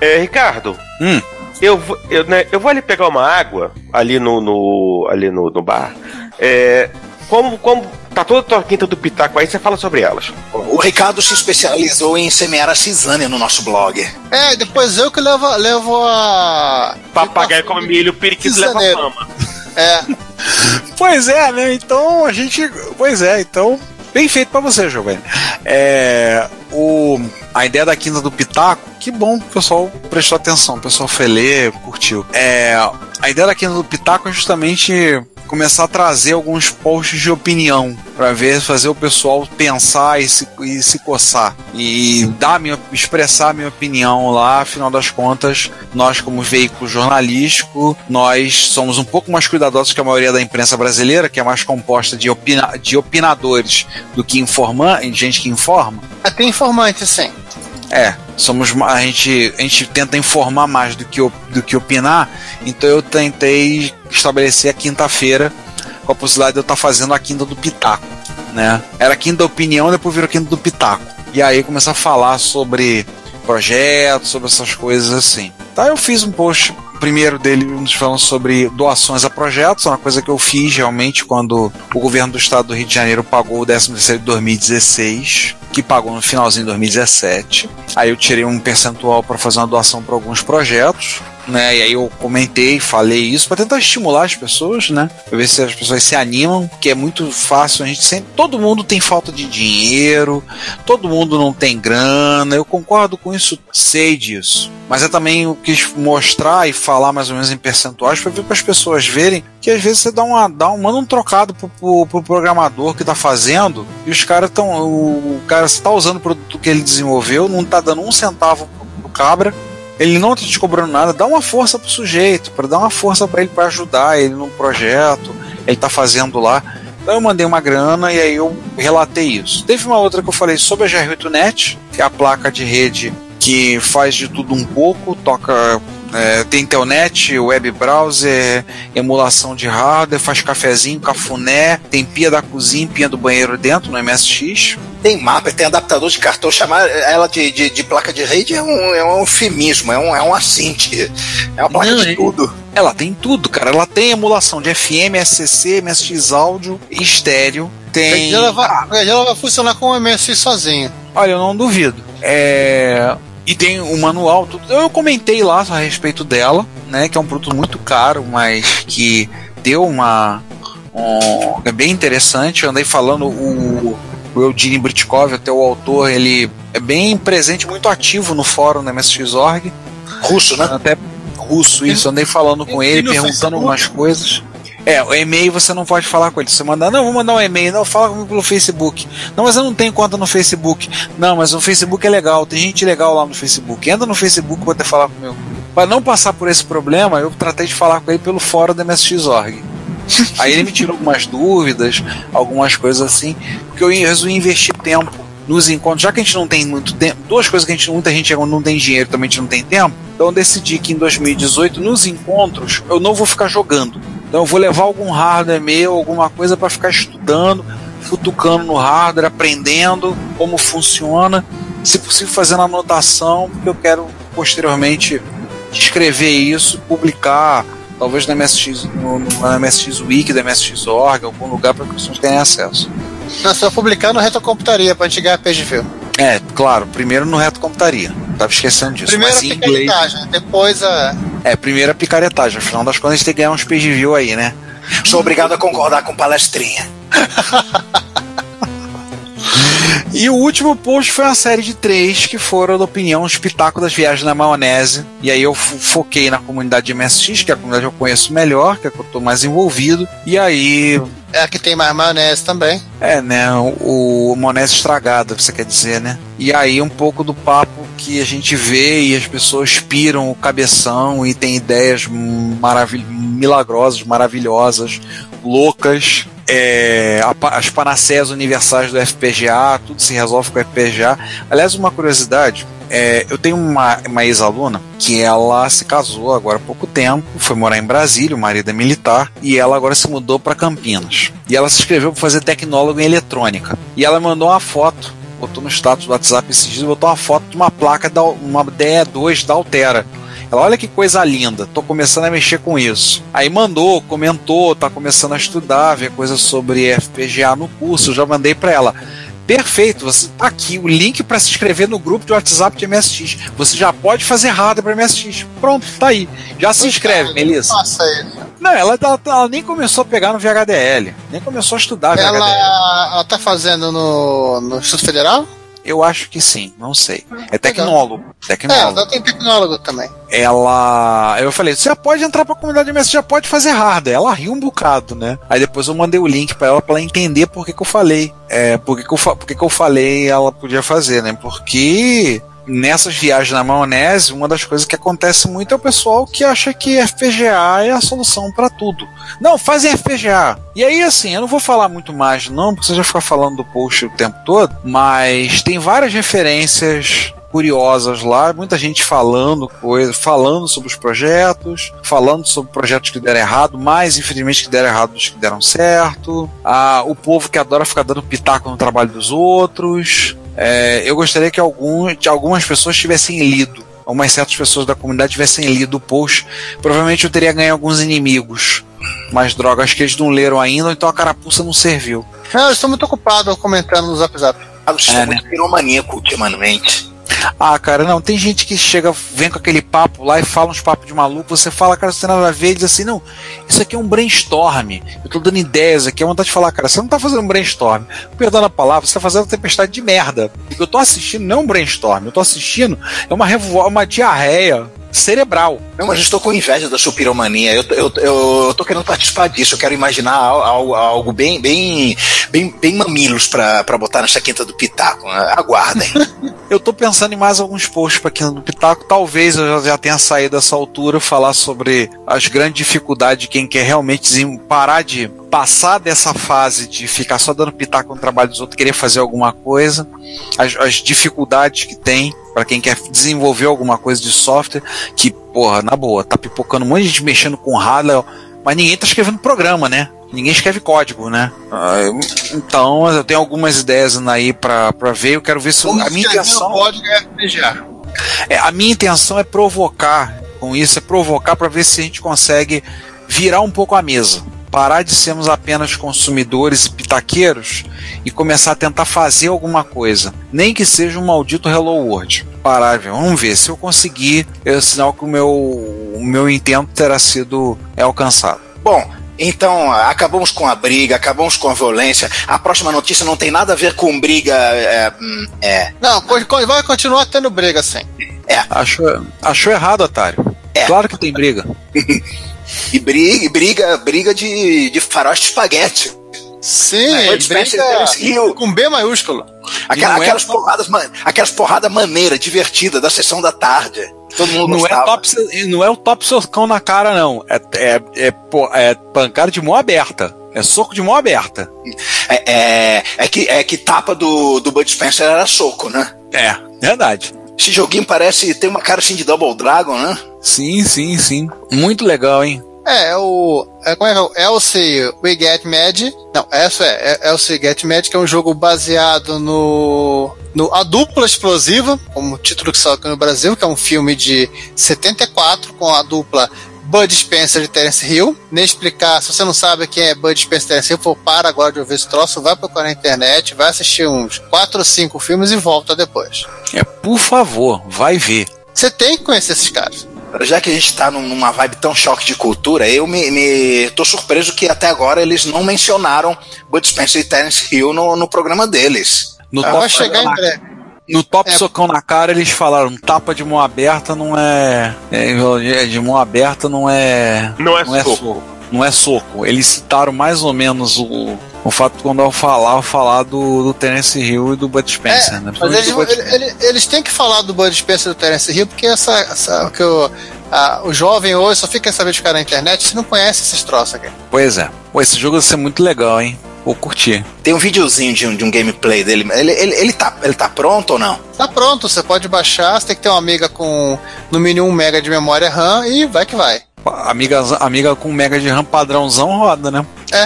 É, Ricardo, Hum. eu, vou- eu, né, eu vou ali pegar uma água ali no, no- ali no, no bar. É, como, como tá toda a tua quinta do Pitaco aí, você fala sobre elas. O Ricardo se especializou em semear a cisânia no nosso blog. É, depois eu que levo, levo a. Papagaio come milho, periquito leva Cisaneiro. fama. É, Pois é, né? Então a gente. Pois é, então. Bem feito pra você, Giovanni. É, o, a ideia da quinta do Pitaco, que bom que o pessoal prestou atenção, o pessoal foi ler, curtiu. É, a ideia da quinta do Pitaco é justamente começar a trazer alguns posts de opinião para ver fazer o pessoal pensar e se, e se coçar e dar minha, expressar a minha opinião lá afinal das contas nós como veículo jornalístico nós somos um pouco mais cuidadosos que a maioria da imprensa brasileira que é mais composta de, opina, de opinadores do que informa, gente que informa tem informante, sim. é, somos a gente a gente tenta informar mais do que do que opinar. Então eu tentei estabelecer a quinta-feira com a possibilidade de eu estar fazendo a quinta do pitaco, né? Era a quinta opinião, depois virou a quinta do pitaco. E aí começar a falar sobre projetos, sobre essas coisas assim. Tá, eu fiz um post primeiro dele nos falando sobre doações a projetos, uma coisa que eu fiz realmente quando o governo do estado do Rio de Janeiro pagou o 13 terceiro de 2016, que pagou no finalzinho de 2017. Aí eu tirei um percentual para fazer uma doação para alguns projetos. Né? E aí eu comentei, falei isso para tentar estimular as pessoas, né? Pra ver se as pessoas se animam, porque é muito fácil, a gente sempre. Todo mundo tem falta de dinheiro, todo mundo não tem grana, eu concordo com isso, sei disso. Mas eu também quis mostrar e falar mais ou menos em percentuais para ver para as pessoas verem que às vezes você dá uma, dá um, manda um trocado pro, pro, pro programador que tá fazendo e os caras estão. O, o cara está usando o produto que ele desenvolveu, não tá dando um centavo pro, pro cabra, ele não tá te cobrando nada, dá uma força pro sujeito, para dar uma força para ele para ajudar ele no projeto, ele tá fazendo lá. Então eu mandei uma grana e aí eu relatei isso. Teve uma outra que eu falei sobre a GR8net, que é a placa de rede que faz de tudo um pouco, toca é, tem telnet, web browser, emulação de hardware, faz cafezinho, cafuné, tem pia da cozinha, pia do banheiro dentro no MSX. Tem mapa, tem adaptador de cartão, chamar ela de, de, de placa de rede é um, é um eufemismo, é um, é um assinte. É uma placa Não, de tudo. Ela tem tudo, cara. Ela tem emulação de FM, SCC, MSX áudio, estéreo. Tem. Ela vai, ela vai funcionar com o MSI sozinho. Olha, eu não duvido. É. E tem o manual, tudo. Eu comentei lá a respeito dela, né? Que é um produto muito caro, mas que deu uma. um- é bem interessante. Eu andei falando, o, o Eugene Britkov, até o autor, ele é bem presente, muito ativo no fórum da MSX.org. Russo, né? Até russo, isso. Andei falando com ele, perguntando algumas coisas. É, o e-mail você não pode falar com ele. Você mandar, não, vou mandar um e-mail, não, fala comigo pelo Facebook. Não, mas eu não tenho conta no Facebook. Não, mas o Facebook é legal, tem gente legal lá no Facebook. Entra no Facebook pra poder falar comigo. Para não passar por esse problema, eu tratei de falar com ele pelo fórum da MSX.org. Aí ele me tirou algumas dúvidas, algumas coisas assim, porque eu resolvi investir tempo nos encontros, já que a gente não tem muito tempo, duas coisas que a gente, muita gente não tem dinheiro, também a gente não tem tempo, então eu decidi que em 2018, nos encontros, eu não vou ficar jogando. Então eu vou levar algum hardware meu, alguma coisa para ficar estudando, futucando no hardware, aprendendo como funciona, se possível fazendo anotação, porque eu quero posteriormente escrever isso, publicar, talvez na MSX, no, no, na MSX Wiki, da MSX.org, algum lugar para que as pessoas tenham acesso. Não, só publicar no Retrocomputaria gente ganhar page view. É, claro, primeiro no reto computaria. Tava esquecendo disso. Primeiro a mas em inglês. depois a. É, primeiro a picaretagem. Afinal das contas, a gente tem que ganhar uns page view aí, né? Sou obrigado a concordar com palestrinha. E o último post foi uma série de três que foram da opinião os pitacos das viagens na maionese. E aí eu fo- foquei na comunidade de MSX, que é a comunidade que eu conheço melhor, que é a que eu tô mais envolvido. E aí, É a que tem mais maionese também. é, né, o, o maionese estragada, você quer dizer, né? E aí um pouco do papo que a gente vê e as pessoas piram o cabeção e tem ideias maravil milagrosas, maravilhosas, loucas. É, as panaceias universais do FPGA, tudo se resolve com o FPGA. Aliás, uma curiosidade, é, eu tenho uma, uma ex-aluna que ela se casou agora há pouco tempo, foi morar em Brasília, o marido é militar, e ela agora se mudou para Campinas. E ela se inscreveu para fazer tecnólogo em eletrônica. E ela mandou uma foto, botou no status do WhatsApp esses dias, botou uma foto de uma placa, da, uma DE2 da Altera. Ela, olha que coisa linda, tô começando a mexer com isso. Aí mandou, comentou, tá começando a estudar, ver coisas sobre FPGA no curso, já mandei para ela. Perfeito, você tá aqui o link para se inscrever no grupo de WhatsApp de MSX. Você já pode fazer hardware para MSX. Pronto, tá aí. Já se inscreve, Melissa. Isso. Não, ela, ela, ela nem começou a pegar no VHDL, nem começou a estudar VHDL. Ela, ela tá fazendo no, no Instituto Federal? Eu acho que sim, não sei. É tecnólogo. É, Tecnólogo. ela tem tecnólogo também. ela. Eu falei, você já pode entrar pra comunidade MS, já pode fazer hardware. Ela riu um bocado, né? Aí depois eu mandei o link pra ela pra ela entender por que, que eu falei. É, por que, que, eu, fa- por que, que eu falei ela podia fazer, né? Porque nessas viagens na maionese, uma das coisas que acontece muito é o pessoal que acha que FPGA é a solução pra tudo. Não, fazem FPGA. E aí, assim, eu não vou falar muito mais, não, porque você já ficar falando do post o tempo todo, mas tem várias referências curiosas lá, muita gente falando coisa, falando sobre os projetos, falando sobre projetos que deram errado, mais infelizmente que deram errado dos que deram certo. Ah, o povo que adora ficar dando pitaco no trabalho dos outros. É, eu gostaria que algum, que algumas pessoas tivessem lido. Algumas certas pessoas da comunidade tivessem lido o post. Provavelmente eu teria ganho alguns inimigos. Mas droga, acho que eles não leram ainda, então a carapuça não serviu. Não, eu estou muito ocupado comentando no Zap Zap. Ah, vocês É, estão muito piromaníaco ultimamente. Ah, cara, não, tem gente que chega, vem com aquele papo lá e fala uns papos de maluco, você fala, cara, você tem nada a ver, e diz assim, não, isso aqui é um brainstorm, eu tô dando ideias aqui, é vontade de falar, cara, você não tá fazendo um brainstorm, perdão a palavra, você tá fazendo uma tempestade de merda. Eu tô assistindo não é um brainstorm, eu tô assistindo, é uma, uma diarreia cerebral. Não, mas eu estou com inveja da sua piromania. Eu, eu, eu, eu tô querendo participar disso. Eu quero imaginar al- al- algo, bem, bem, bem, bem mamilos pra, pra botar nessa quinta do Pitaco. Aguardem. Eu tô pensando em mais alguns posts pra aqui no Pitaco. Talvez eu já tenha saído dessa altura falar sobre as grandes dificuldades de quem quer realmente parar de passar dessa fase de ficar só dando pitaco no trabalho dos outros, querer fazer alguma coisa, as, as dificuldades que tem pra quem quer desenvolver alguma coisa de software, que, porra, na boa, tá pipocando um monte de gente mexendo com hardware, mas ninguém tá escrevendo programa, né? Ninguém escreve código, né? Ah, Então, eu tenho algumas ideias aí pra ver. Eu quero ver se Como a minha intenção. código é. É, a minha intenção é provocar com isso, é provocar para ver se a gente consegue virar um pouco a mesa. Parar de sermos apenas consumidores e pitaqueiros e começar a tentar fazer alguma coisa. Nem que seja um maldito Hello World. Parar, vamos ver. Se eu conseguir, é sinal que o meu, o meu intento terá sido é alcançado. Bom, então acabamos com a briga, acabamos com a violência. A próxima notícia não tem nada a ver com briga. É, hum, é, Não, vai continuar tendo briga assim. Achou, achou errado, otário. É. Claro que tem briga. e briga, e briga, briga de, de faroeste espaguete. Sim, É, Spencer briga com B maiúsculo. Aquela- é aquelas, só- porradas, ma- aquelas porradas maneiras, divertidas, da sessão da tarde. Todo mundo Não é, top, não é o top socão na cara, não. É, é, é, é pancada de mão aberta. É soco de mão aberta. É, é, é que, é que tapa do, do Bud Spencer era soco, né? É, verdade. Esse joguinho parece ter uma cara assim de Double Dragon, né? Sim, sim, sim. Muito legal, hein? É, é o. É, como é que é? O Elsie We Get Mad. Não, essa é, é Elsie Get Mad, que é um jogo baseado no. no A Dupla Explosiva, como título que saiu aqui no Brasil, que é um filme de 74 com a dupla Bud Spencer e Terence Hill. Nem explicar, se você não sabe quem é Bud Spencer e Terence Hill, for para agora de ouvir esse troço, vai procurar na internet, vai assistir uns 4 ou 5 filmes e volta depois. É, por favor, vai ver. Você tem que conhecer esses caras. Já que a gente tá num- numa vibe tão choque de cultura, eu me, me tô surpreso que até agora eles não mencionaram Bud Spencer e Terence Hill no, no programa deles. No Ah, top, vai chegar em breve. no top É. socão na cara, eles falaram: tapa de mão aberta não é. é de mão aberta não é. Não é não é soco. soco. Não é soco. Eles citaram mais ou menos o, o fato de quando eu falar, eu falar do, do Terence Hill e do Bud Spencer, É, né? Mas eles, ele- ele- eles têm que falar do Bud Spencer e do Terence Hill, porque essa, essa- que o, a- o jovem hoje só fica sabendo de ficar na internet se não conhece esses troços aqui. Pois é. Pô, esse jogo vai ser muito legal, hein? Vou curtir. Tem um videozinho de um, de um gameplay dele. Ele, ele, ele, tá, ele tá pronto ou não? Tá pronto, você pode baixar, você tem que ter uma amiga com no mínimo 1 mega de memória RAM e vai que vai. Amiga, amiga com mega de RAM padrãozão roda, né?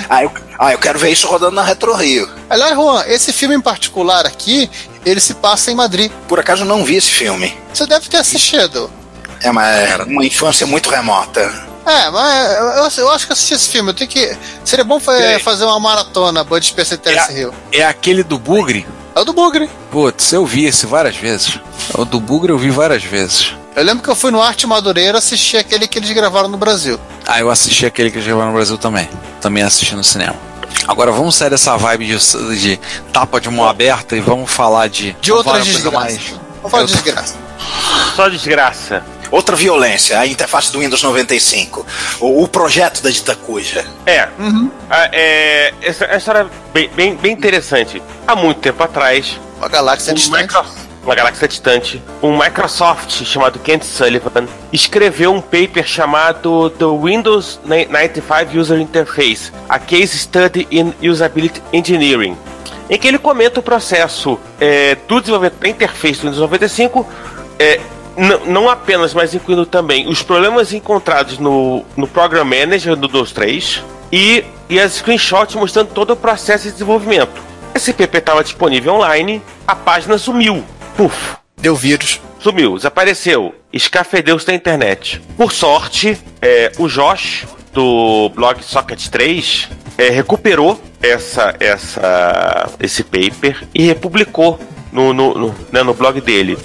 Ah eu, ah, eu quero ver isso rodando na Retro Rio. Aliás, Juan, esse filme em particular aqui, ele se passa em Madrid. Por acaso eu não vi esse filme. Você deve ter assistido. É uma, uma infância muito remota. É, mas eu, eu- acho que eu assisti esse filme. Eu tenho que. Seria bom fa- É. fazer uma maratona Bud Spencer e Terence Hill. É aquele do Bugre? É o do Bugre. Putz, eu vi esse várias vezes. O do Bugre eu vi várias vezes. Eu lembro que eu fui no Arte Madureira assistir aquele que eles gravaram no Brasil. Ah, eu assisti aquele que eles gravaram no Brasil também. Também assisti no cinema. Agora vamos sair dessa vibe de, de tapa de mão aberta e vamos falar de. De outras desgraças. Vamos falar de desgraça. Só desgraça. Outra violência, a interface do Windows 95. O, o projeto da Dita Cuja. É. Ah, é essa, essa história é bem, bem, bem interessante. Há muito tempo atrás, Uma galáxia distante. Micro- uma galáxia distante, um Microsoft chamado Kent Sullivan escreveu um paper chamado The Windows 95 User Interface, a Case Study in Usability Engineering, em que ele comenta o processo é, do desenvolvimento da interface do Windows 95, é, não apenas, mas incluindo também os problemas encontrados no, no Program Manager do Windows 3 e, e as screenshots mostrando todo o processo de desenvolvimento. Esse PP estava disponível online, a página sumiu. Puf, Deu vírus. sumiu, desapareceu. Escafedeu-se da internet. Por sorte, é, o Josh, do blog Socket 3, é, recuperou essa, essa, esse paper e republicou no, no, no, né, no blog dele.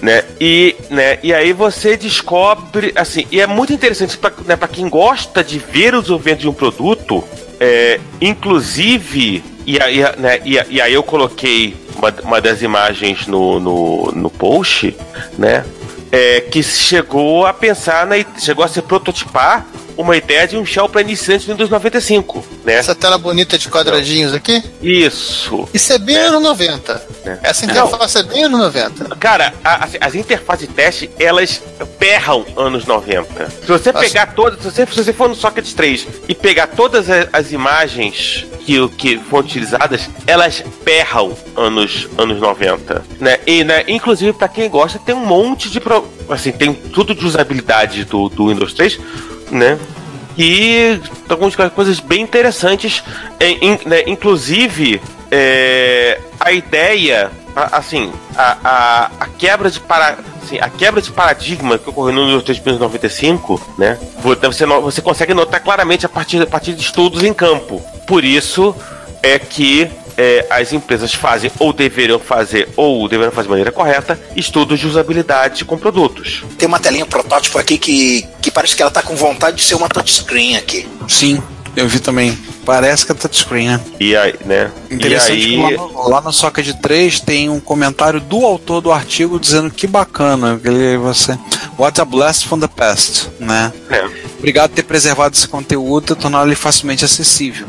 né? E, né, e aí você descobre, assim, e é muito interessante para né, quem gosta de ver o desenvolvimento de um produto, é, inclusive, e aí, né, e, e aí eu coloquei uma, uma das imagens no, no, no post, né? É, que chegou a pensar, na, chegou a se prototipar uma ideia de um shell para iniciantes do Windows 95, né? Essa tela bonita de quadradinhos aqui? Isso. Isso é bem É. anos 90. É. Essa interface é bem anos 90. Cara, a- as, as interfaces de teste, elas berram anos 90. Se você Nossa. pegar todas, se você, se você for no Socket 3 e pegar todas a- as, imagens que, o- que foram utilizadas, elas berram anos, anos 90. Né? E, né, inclusive, para quem gosta, tem um monte de. Pro, assim, tem tudo de usabilidade do, do Windows 3, né? E algumas coisas bem interessantes. em- né, inclusive, é, a ideia, assim, a, a, a quebra de para, assim, a quebra de paradigma que ocorreu no Windows 3.95, né? Você, no- você consegue notar claramente a partir, a partir de estudos em campo. Por isso é que é, as empresas fazem ou deveriam fazer ou deveriam fazer de maneira correta estudos de usabilidade com produtos. Tem uma telinha protótipo aqui que, que parece que ela tá com vontade de ser uma touchscreen aqui. Sim, eu vi também. Parece que é touchscreen, né? E aí, né? Interessante e que aí, lá no, lá no Socket 3 tem um comentário do autor do artigo dizendo que bacana, que ele, você. What a blast from the past, né? É. Obrigado por ter preservado esse conteúdo e torná-lo ele facilmente acessível.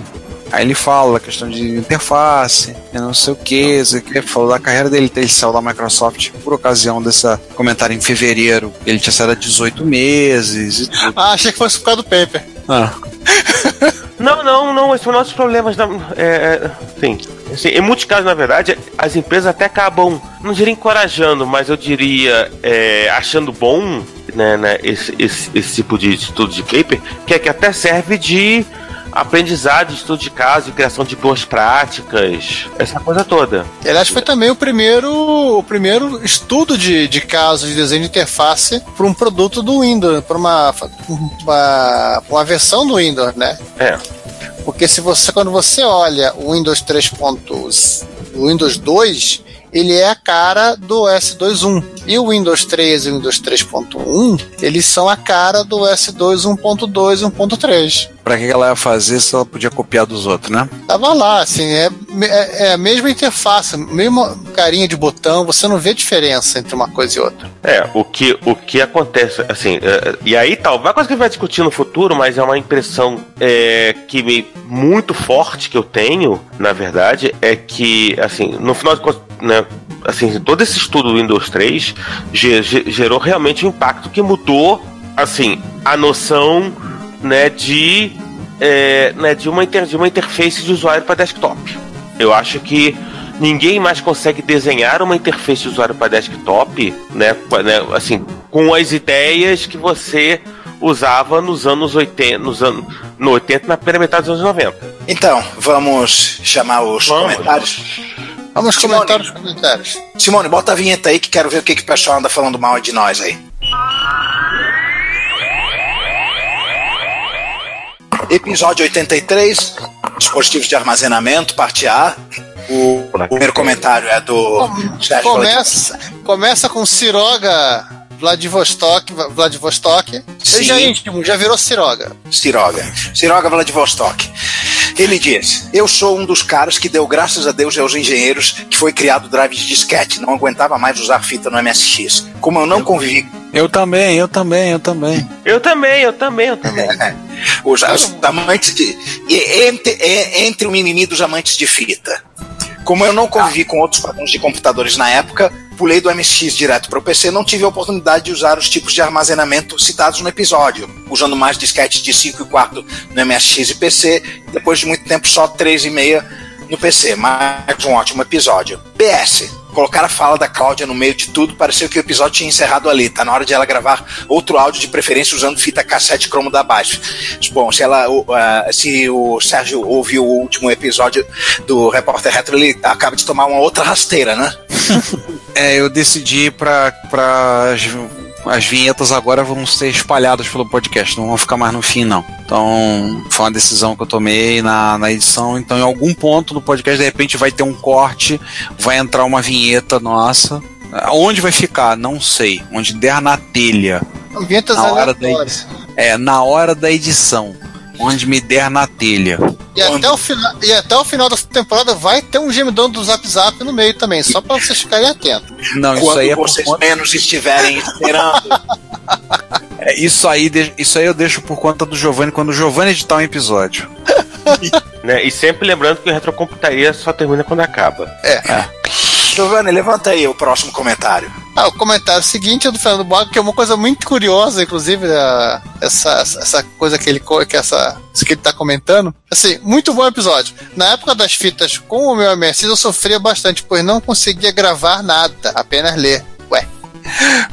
Aí ele fala a questão de interface, e não sei o que, que falou da carreira dele, ele saiu da Microsoft por ocasião desse comentário em fevereiro. Ele tinha saído há 18 meses. Ah, achei que fosse por causa do paper. Ah, Não, não, não, esses são nossos problemas. Não, é, é, sim. Assim, em muitos casos, na verdade, as empresas até acabam, não diria encorajando, mas eu diria é, achando bom né, né, esse, esse, esse tipo de estudo de paper, que é que até serve de aprendizado, estudo de caso, criação de boas práticas, essa coisa toda. E, aliás, foi também o primeiro, o primeiro estudo de, de caso de desenho de interface para um produto do Windows, para uma, uma, uma versão do Windows, né? É. Porque se você, quando você olha o Windows 3. pontos- o Windows 2, ele é a cara do S21. E o Windows 3 e o Windows 3.1, eles são a cara do S2 1.2 e 1.3. pra que ela ia fazer se ela podia copiar dos outros, né? Tava lá, assim, é, é, é a mesma interface, mesma carinha de botão, você não vê diferença entre uma coisa e outra. É, o que, o que acontece, assim, é, e aí tal, vai coisa que a gente vai discutir no futuro, mas é uma impressão é, que me, muito forte que eu tenho, na verdade, é que, assim, no final de contas, né, assim, todo esse estudo do Windows 3 ge- ge- gerou realmente um impacto que mudou, assim, a noção, né, de, é, né, de, uma inter, de uma interface de usuário para desktop. Eu acho que ninguém mais consegue desenhar uma interface de usuário para desktop, né, com- né, assim, com as ideias que você usava nos anos 80, nos anos no 80 na primeira metade dos anos 90. Então, vamos chamar os Vamos. comentários. Vamos Simone. comentar os comentários. Simone, bota a vinheta aí que quero ver o que, que o pessoal anda falando mal de nós aí. Episódio 83, dispositivos de armazenamento, parte A. O, o primeiro comentário é do Começa, começa com Siroga Vladivostok. Vladivostok. Ele Sim. já é íntimo, já virou Siroga. Siroga. Siroga Vladivostok. Ele diz: Eu sou um dos caras que deu graças a Deus e aos engenheiros que foi criado o drive de disquete. Não aguentava mais usar fita no MSX. Como eu não convivi Eu também, eu também, eu também. Eu também, eu também, eu também. os, os amantes de. Entre, entre o mimimi dos amantes de fita. Como eu não convivi com outros padrões de computadores na época, pulei do MSX direto para o PC não tive a oportunidade de usar os tipos de armazenamento citados no episódio, usando mais disquetes de 5 e 4 no MSX e PC, depois de muito tempo só 3,5 no PC. Mais um ótimo episódio. PS. Colocar a fala da Cláudia no meio de tudo, pareceu que o episódio tinha encerrado ali. Tá na hora de ela gravar outro áudio de preferência usando fita cassete cromo da baixo. Bom, se ela, o, ah, se o Sérgio ouviu o último episódio do Repórter Retro, ele acaba de tomar uma outra rasteira, né? É, eu decidi para pra as, as vinhetas agora vão ser espalhadas pelo podcast, não vão ficar mais no fim, não. Então, foi uma decisão que eu tomei na, na edição. Então, em algum ponto do podcast, de repente, vai ter um corte, vai entrar uma vinheta nossa, Onde vai ficar? Não sei. Onde der na telha. Vinhetas Na hora da edição. É, na hora da edição. Onde me der na telha. E até, o final, e até o final da temporada vai ter um gemidão do Zap Zap no meio também, só pra vocês ficarem atentos. Não, isso Quando aí é por vocês conta- menos estiverem esperando. é, isso aí, de- isso aí eu deixo por conta do Giovanni quando o Giovanni editar um episódio. Né? E sempre lembrando que o retrocomputaria só termina quando acaba. Giovanni, levanta aí o próximo comentário. Ah, o comentário seguinte é do Fernando Boga, que é uma coisa muito curiosa, inclusive, a- essa, essa coisa que ele, que essa, isso que ele tá comentando. Assim, muito bom episódio. Na época das fitas com o meu MSX, eu sofria bastante, pois não conseguia gravar nada, apenas ler.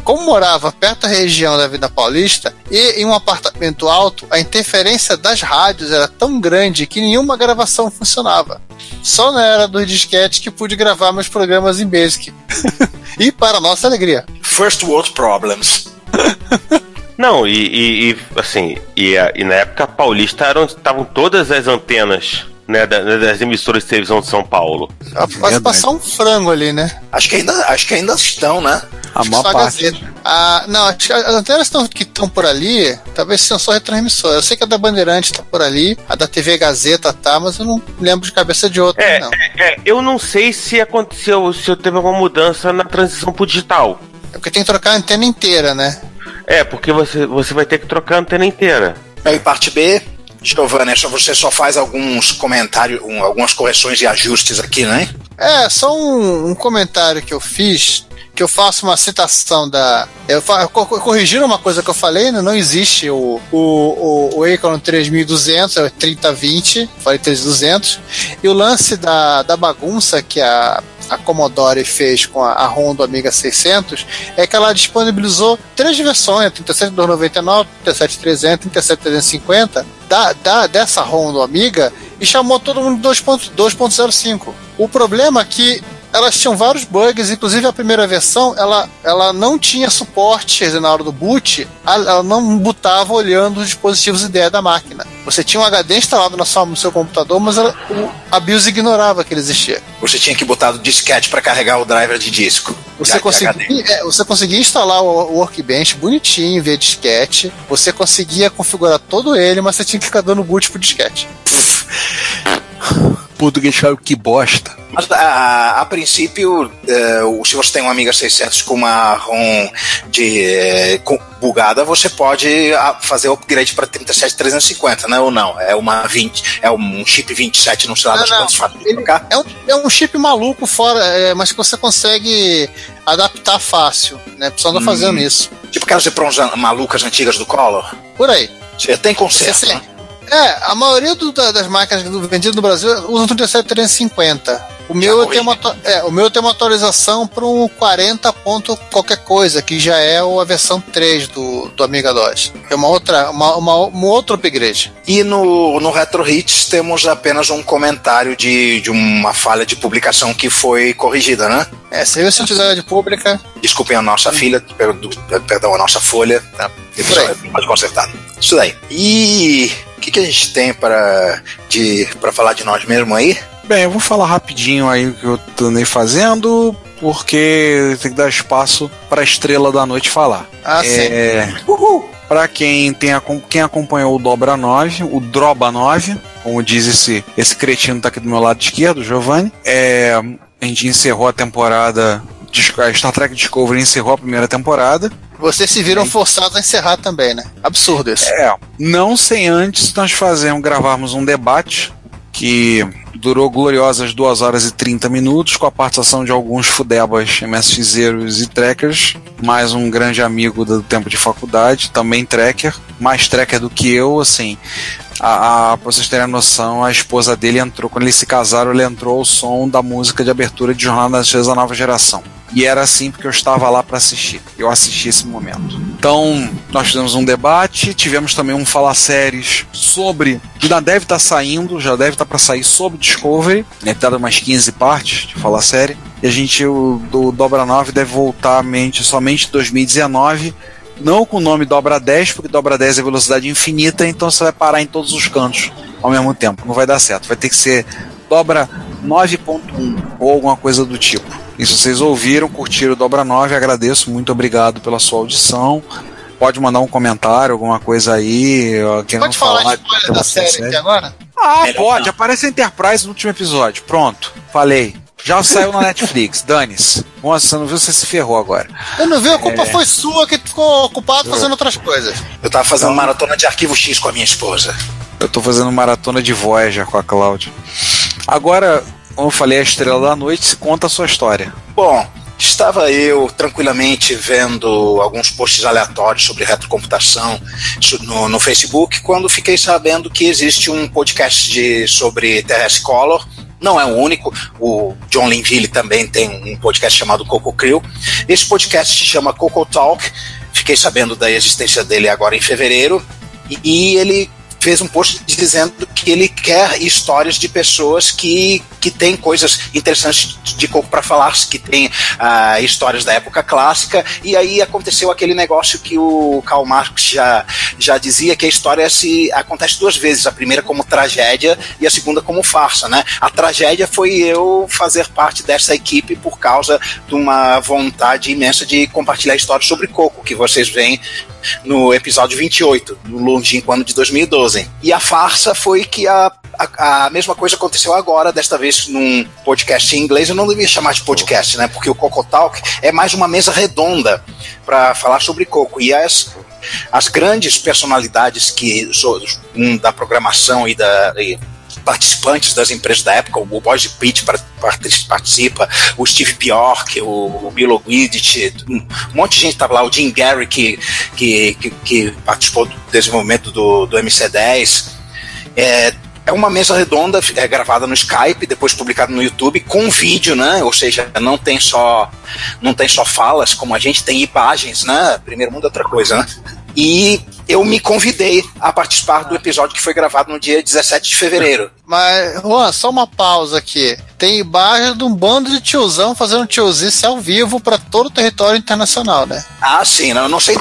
Como morava perto da região da Vida Paulista e em um apartamento alto, a interferência das rádios era tão grande que nenhuma gravação funcionava. Só na era dos disquetes que pude gravar meus programas em Basic. e para nossa alegria. First World Problems. Não, e, e- e, assim, e, e na época paulista estavam todas as antenas né, da- das emissoras de televisão de São Paulo. Quase Verdade. passar um frango ali, né? Acho que ainda, acho que ainda estão, né? A Acho que maior só a parte. Gazeta. Ah, não, acho que as antenas tão- que estão por ali, talvez sejam só retransmissora. Eu sei que a da Bandeirante tá por ali, a da TV Gazeta tá, mas eu não lembro de cabeça de outra, É, não. é, eu não sei se aconteceu, se teve alguma mudança na transição pro digital. É porque tem que trocar a antena inteira, né? É, porque você, você vai ter que trocar a antena inteira. Aí, parte B. Giovanni, você só faz alguns comentários, um, algumas correções e ajustes aqui, né? É, só um, um comentário que eu fiz, que eu faço uma citação da. Eu, eu uma coisa que eu falei, né? Não existe o, o, o, o Acorn 3200, é o 3020, falei 3200. E o lance da, da bagunça que a, a Commodore fez com a, a ROM do Amiga 600 é que ela disponibilizou três versões, 37299, 37300, 37350, da, da, dessa do Amiga e chamou todo mundo de 2.0 2.05. O problema é que elas tinham vários bugs, inclusive a primeira versão ela, ela não tinha suporte, na hora do boot, ela não bootava olhando os dispositivos IDE da máquina. Você tinha um HD instalado na sua, no seu computador, mas ela- o, a BIOS ignorava que ele existia. Você tinha que botar o disquete para carregar o driver de disco. Você conseguia, é, você conseguia instalar o o Workbench bonitinho, via disquete. Você conseguia configurar todo ele, mas você tinha que ficar dando boot pro disquete. Que cara, que bosta. Mas a, a princípio, o- se você tem um Amiga 600 com uma ROM de, eh, com- bugada, você pode ah, fazer o upgrade para 37350, né? Ou não? É uma 20, é um chip 27, não sei lá Não, das não. quantas Ele-. É um, é um chip maluco fora, é, mas que você consegue adaptar fácil, né? Só anda Hum. fazendo isso. Tipo aquelas EPROMs malucas antigas do Collor. Por aí. Você tem conserto, Você- né? É, a maioria do- da- das máquinas vendidas no Brasil usam 37350. O meu, tem uma, é, o meu tem uma atualização para um 40 ponto qualquer coisa, que já é a versão 3 do, do Amiga DOS. É uma outra, uma, uma, um outro upgrade. E no, no Retro Hits temos apenas um comentário de, de uma falha de publicação que foi corrigida, né? É, serviço de utilidade pública. Desculpem a nossa filha, perdão, a nossa folha, tá? Depois pode consertar. Isso daí. E o que, que a gente tem para de para falar de nós mesmos aí? Bem, eu vou falar rapidinho aí o que eu andei fazendo, porque tem que dar espaço para a estrela da noite falar. Ah, sim. É, Para quem, tem, quem acompanhou o Dobra 9, o Droba 9, como diz esse, esse cretino que tá aqui do meu lado esquerdo, Giovanni, é, a gente encerrou a temporada. A Star Trek Discovery encerrou a primeira temporada. Vocês se viram forçados a encerrar também, né? Absurdo isso. É, não sem antes nós fazermos, gravarmos um debate que durou gloriosas 2 horas e 30 minutos, com a participação de alguns fudebas MSXeiros e trackers, mais um grande amigo do tempo de faculdade, também tracker, mais tracker do que eu, assim. A, a, pra vocês terem a noção, a esposa dele entrou, quando eles se casaram, ele entrou ao som da música de abertura de Jornada das da Nova Geração. E era assim porque eu estava lá para assistir. Eu assisti esse momento. Então, nós fizemos um debate, tivemos também um falar séries sobre. Que já deve estar saindo, já deve estar para sair sobre Discovery. Deve estar umas 15 partes de falar série. E a gente, o do Dobra 9, deve voltar mente somente em 2019. Não com o nome Dobra 10, porque Dobra 10 é velocidade infinita, então você vai parar em todos os cantos ao mesmo tempo. Não vai dar certo. Vai ter que ser Dobra 9.1 ou alguma coisa do tipo. E se vocês ouviram, curtiram o Dobra 9, agradeço, muito obrigado pela sua audição. Pode mandar um comentário, alguma coisa aí. Quem Pode não falar falar, spoiler da uma série aqui agora? Ah, Melhor pode. não. Aparece a Enterprise no último episódio. Pronto. Falei. Já saiu na Netflix. Dane-se. Se você não viu, você se ferrou agora. Eu não vi, a culpa É. foi sua que ficou ocupado fazendo outras coisas. Eu tava fazendo maratona de arquivo X com a minha esposa. Eu tô fazendo maratona de Voyager com a Cláudia. Agora, como eu falei, a estrela da noite conta a sua história. Bom, estava eu tranquilamente vendo alguns posts aleatórios sobre retrocomputação no, no Facebook quando fiquei sabendo que existe um podcast de, sobre TS Color. Não é o único, o John Linville também tem um podcast chamado Coco Crew. Esse podcast se chama Coco Talk. Fiquei sabendo da existência dele agora em fevereiro. E, e ele fez um post dizendo que ele quer histórias de pessoas que, que têm coisas interessantes de coco para falar, que têm ah, histórias da época clássica, e aí aconteceu aquele negócio que o Karl Marx já, já dizia que a história se acontece duas vezes, a primeira como tragédia e a segunda como farsa, né? A tragédia foi eu fazer parte dessa equipe por causa de uma vontade imensa de compartilhar histórias sobre coco, que vocês veem no episódio 28, no longínquo ano de 2012. E a farsa foi que a, a, a mesma coisa aconteceu agora, desta vez num podcast em inglês. Eu não devia chamar de podcast, né? Porque o Coco Talk é mais uma mesa redonda para falar sobre coco. E as, as grandes personalidades que um, da programação e da. e participantes das empresas da época, o Boyd Pitt par- part- participa, o Steve Bjork, o, Bill O'Guidit, um monte de gente estava lá, o Jim Gary que, que, que, que participou do desenvolvimento do, do MC10. É, é uma mesa redonda, é gravada no Skype, depois publicada no YouTube, com vídeo, né? Ou seja, não tem só não tem só falas, como a gente tem imagens, né? Primeiro mundo é outra coisa, né? E eu me convidei a participar do episódio que foi gravado no dia 17 de fevereiro. Mas, Juan, só uma pausa aqui. Tem imagem de um bando de tiozão fazendo tiozice ao vivo para todo o território internacional, né? Ah, sim, não, eu não sei.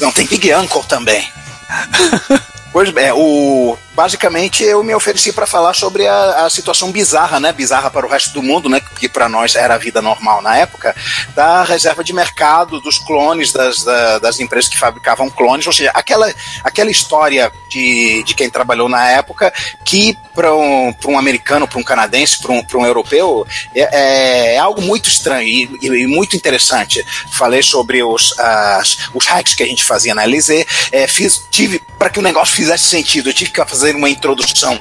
Não, tem Big Uncle também. Pois bem, o, basicamente eu me ofereci para falar sobre a, a situação bizarra, né? Bizarra para o resto do mundo, né? Que para nós era a vida normal na época, da reserva de mercado, dos clones, das, da- das empresas que fabricavam clones, ou seja, aquela, aquela história de, de quem trabalhou na época que para um, um americano, para um canadense, para um, um europeu, é, é algo muito estranho e, e- e muito interessante. Falei sobre os, as, os hacks que a gente fazia na LZ, é, fiz, tive, para que o negócio fizesse sentido, eu tive que fazer uma introdução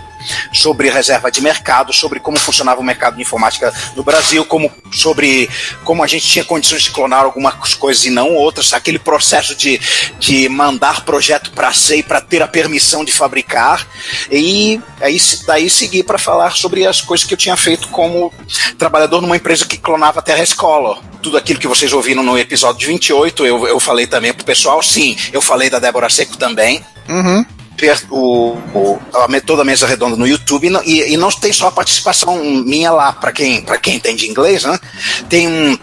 sobre reserva de mercado, sobre como funcionava o mercado de informática no Brasil, como sobre como a gente tinha condições de clonar algumas coisas e não outras, aquele processo de, de mandar projeto para ser para ter a permissão de fabricar e aí daí segui para falar sobre as coisas que eu tinha feito como trabalhador numa empresa que clonava Terra Scholar. Tudo aquilo que vocês ouviram no episódio 28, eu, eu falei também pro pessoal. Sim, eu falei da Débora Seco também Uhum. O, o- a, toda a mesa redonda no YouTube e não, e, e não tem só a participação minha lá, para quem, quem entende inglês, né? Tem um.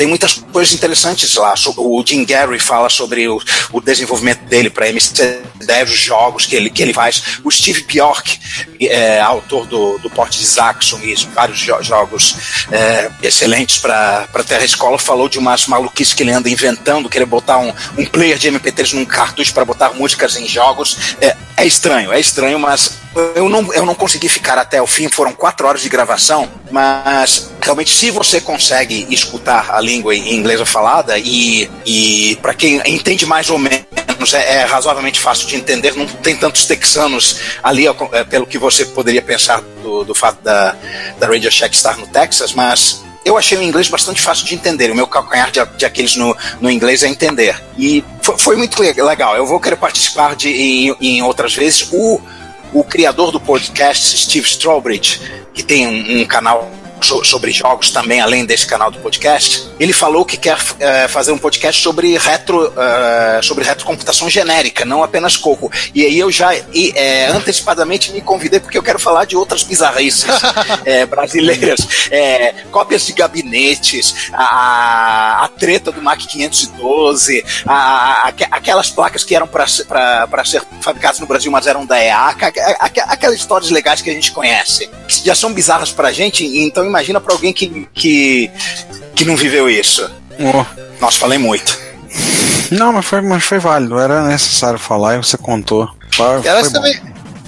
Tem muitas coisas interessantes lá. O Jim Gary fala sobre o, o desenvolvimento dele para MC10, os jogos que ele, que ele faz. O Steve Bjork, é, autor do, do Porte de Zaxxon e vários jo- jogos é, excelentes para Terra Escola, falou de umas maluquices que ele anda inventando, querer botar um, um player de MP3 num cartucho para botar músicas em jogos. É, é estranho, é estranho, mas eu não, eu não consegui ficar até o fim, foram quatro horas de gravação, mas realmente se você consegue escutar a língua em inglês falada e, e para quem entende mais ou menos é, é razoavelmente fácil de entender, não tem tantos texanos ali, é, pelo que você poderia pensar do, do fato da, da Radio Shack estar no Texas, mas eu achei o inglês bastante fácil de entender. O meu calcanhar de, de Aquiles no, no inglês é entender. E foi, foi muito le- legal. Eu vou querer participar de, em, em outras vezes. O, o criador do podcast, Steve Strawbridge, que tem um, um canal so- sobre jogos também, além desse canal do podcast, ele falou que quer eh, fazer um podcast sobre retro, eh, sobre retrocomputação genérica, não apenas coco. E aí eu já e, eh, antecipadamente me convidei porque eu quero falar de outras bizarrices eh, brasileiras, eh, cópias de gabinetes, a, a treta do Mac 512, a, a- aque- aquelas placas que eram para ser fabricadas no Brasil, mas eram da EAC, aque- aque- aquelas histórias legais que a gente conhece, que já são bizarras pra gente, então imagina pra alguém que, que, que não viveu isso. Oh. Nossa, falei muito. Não, mas foi, mas foi válido, era necessário falar e você contou. Foi, Aliás, foi também,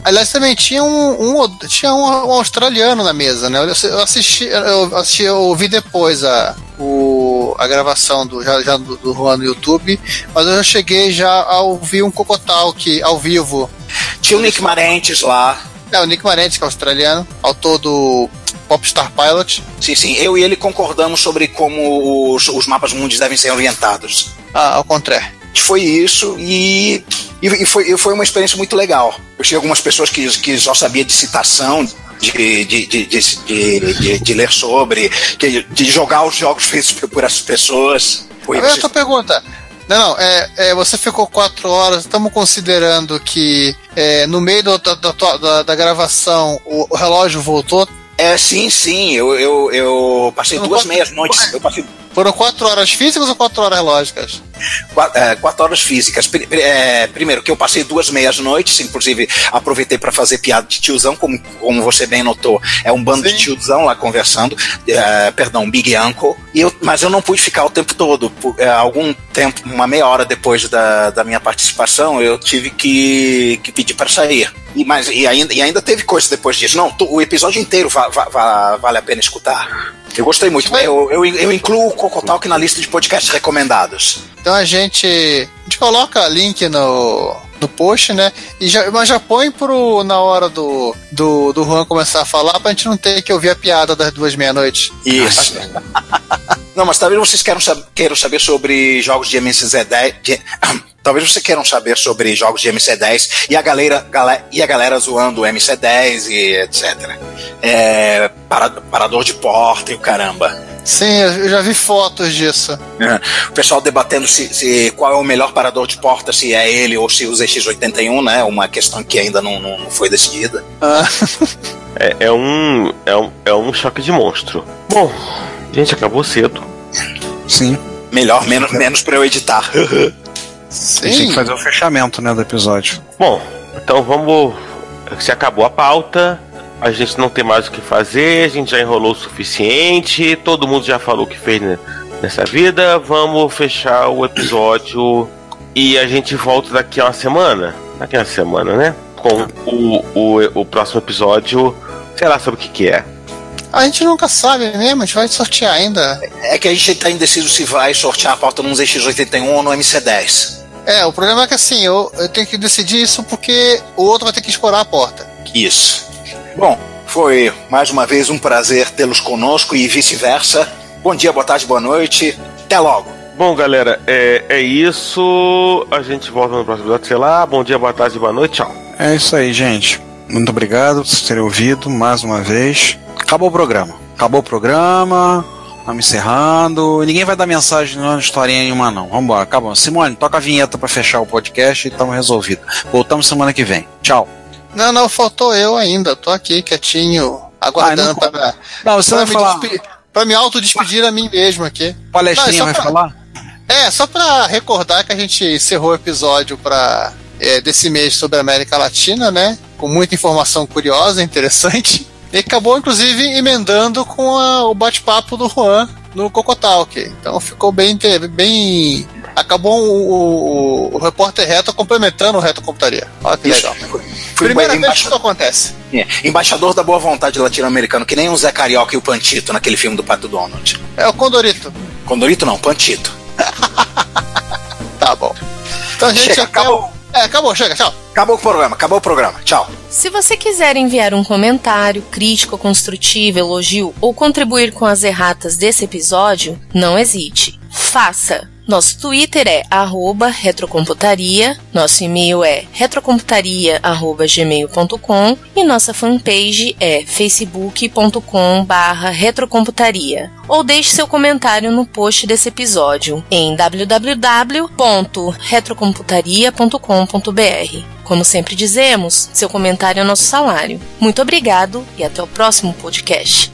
aliás, também tinha um, um- tinha um, um australiano na mesa, né? Eu assisti, eu assisti, eu ouvi depois a, o, a gravação do, já, já do, do Juan no YouTube, mas eu já cheguei já a ouvir um Cocotalk ao vivo. Tinha o Nick Marentes lá. É, o Nick Marentes, que é australiano, autor do Popstar Pilot. Sim, sim. Eu e ele concordamos sobre como os, os mapas mundos devem ser orientados. Ah, ao contrário. Foi isso e, e, foi, foi uma experiência muito legal. Eu tinha algumas pessoas que, que só sabia de citação, de, de, de, de, ler sobre, de jogar os jogos feitos por essas pessoas. Foi Agora a tua pergunta. Não, não, é, é, você ficou quatro horas, estamos considerando que é, no meio do- da, da, da- da gravação o, o relógio voltou. É, sim, sim. Eu, eu, eu passei Não duas pode- meias noites. Eu passei Foram quatro horas físicas ou quatro horas lógicas? Quatro, é, quatro horas físicas. É, primeiro, que eu passei duas meias noites, inclusive aproveitei para fazer piada de tiozão, como, como você bem notou. É um bando de tiozão lá conversando, é, perdão, Big Uncle. E eu, mas eu não pude ficar o tempo todo. Por, é, algum tempo, uma meia hora depois da, da minha participação, eu tive que, que pedir para sair. E, mas, e, ainda, e ainda teve coisa depois disso. Não, o episódio inteiro va- va- va- vale a pena escutar. Eu gostei muito. Eu, eu, eu incluo o Cocotalk na lista de podcasts recomendados. Então a gente, a gente coloca link no, no post, né? E já, mas já põe pro, na hora do, do, do Juan começar a falar pra gente não ter que ouvir a piada das duas meia-noite. Isso. Não, mas talvez vocês queiram, queiram saber sobre jogos de MC10. de- talvez vocês queiram saber sobre jogos de MC10 e a galera, gala- e a galera zoando o MC10 e etc. É, para- parador de porta e o caramba. Sim, eu já vi fotos disso. É, O pessoal debatendo se, se- qual é o melhor parador de porta, se é ele ou se o ZX81, né? Uma questão que ainda não, não- não foi decidida. Ah, É, é um, é, um, é um choque de monstro. Bom, gente, acabou cedo. Sim. Melhor, menos, menos pra eu editar. A gente tem sim. que fazer o fechamento né, do episódio. Bom, então vamos. Se acabou a pauta, a gente não tem mais o que fazer, a gente já enrolou o suficiente, todo mundo já falou o que fez né, nessa vida. Vamos fechar o episódio e a gente volta daqui a uma semana. Daqui a uma semana, né? Com o, o, o próximo episódio, sei lá sobre o que, que é. A gente nunca sabe mesmo, a gente vai sortear ainda. É que a gente tá indeciso se vai sortear a pauta num ZX81 ou no MC10. É, o problema é que assim, eu, eu tenho que decidir isso porque o outro vai ter que escorar a porta. Isso. Bom, foi mais uma vez um prazer tê-los conosco e vice-versa. Bom dia, boa tarde, boa noite. Até logo. Bom, galera, é, é isso. A gente volta no próximo episódio, sei lá. Bom dia, boa tarde, boa noite, tchau. É isso aí, gente. Muito obrigado por terem ouvido mais uma vez. Acabou o programa. Acabou o programa. Estamos encerrando. Ninguém vai dar mensagem, não, historinha nenhuma, não. Vambora, acabou. Simone, toca a vinheta para fechar o podcast e estamos resolvidos. Voltamos semana que vem. Tchau. Não, não, faltou eu ainda. Tô aqui quietinho, aguardando Ah, não- para, Não, você para vai me falar. despe- pra me autodespedir a mim mesmo aqui. Palestrinha Não, é vai pra- falar? É, só pra recordar que a gente encerrou o episódio pra, é, desse mês sobre a América Latina, né? Com muita informação curiosa, interessante. E acabou, inclusive, emendando com a- o bate-papo do Juan no Cocotalk. Então ficou bem. bem acabou o, o, o repórter reto complementando o reto computaria. Olha que Isso. legal. Fui Primeira vez que isso acontece. É, Embaixador da boa vontade latino-americano, que nem o Zé Carioca e o Pantito naquele filme do Pato Donald. É o Condorito. Condorito não, Pantito. Tá bom. Então, gente, Chega, até acabou. É, acabou, chega, tchau. Acabou o programa, acabou o programa. Tchau. Se você quiser enviar um comentário, crítica construtiva, elogio ou contribuir com as erratas desse episódio, não hesite. Faça! Nosso Twitter é retrocomputaria, nosso e-mail é retrocomputaria.gmail.com e nossa fanpage é facebook.com retrocomputaria. Ou deixe seu comentário no post desse episódio em www.retrocomputaria.com.br. Como sempre dizemos, seu comentário é nosso salário. Muito obrigado e até o próximo podcast.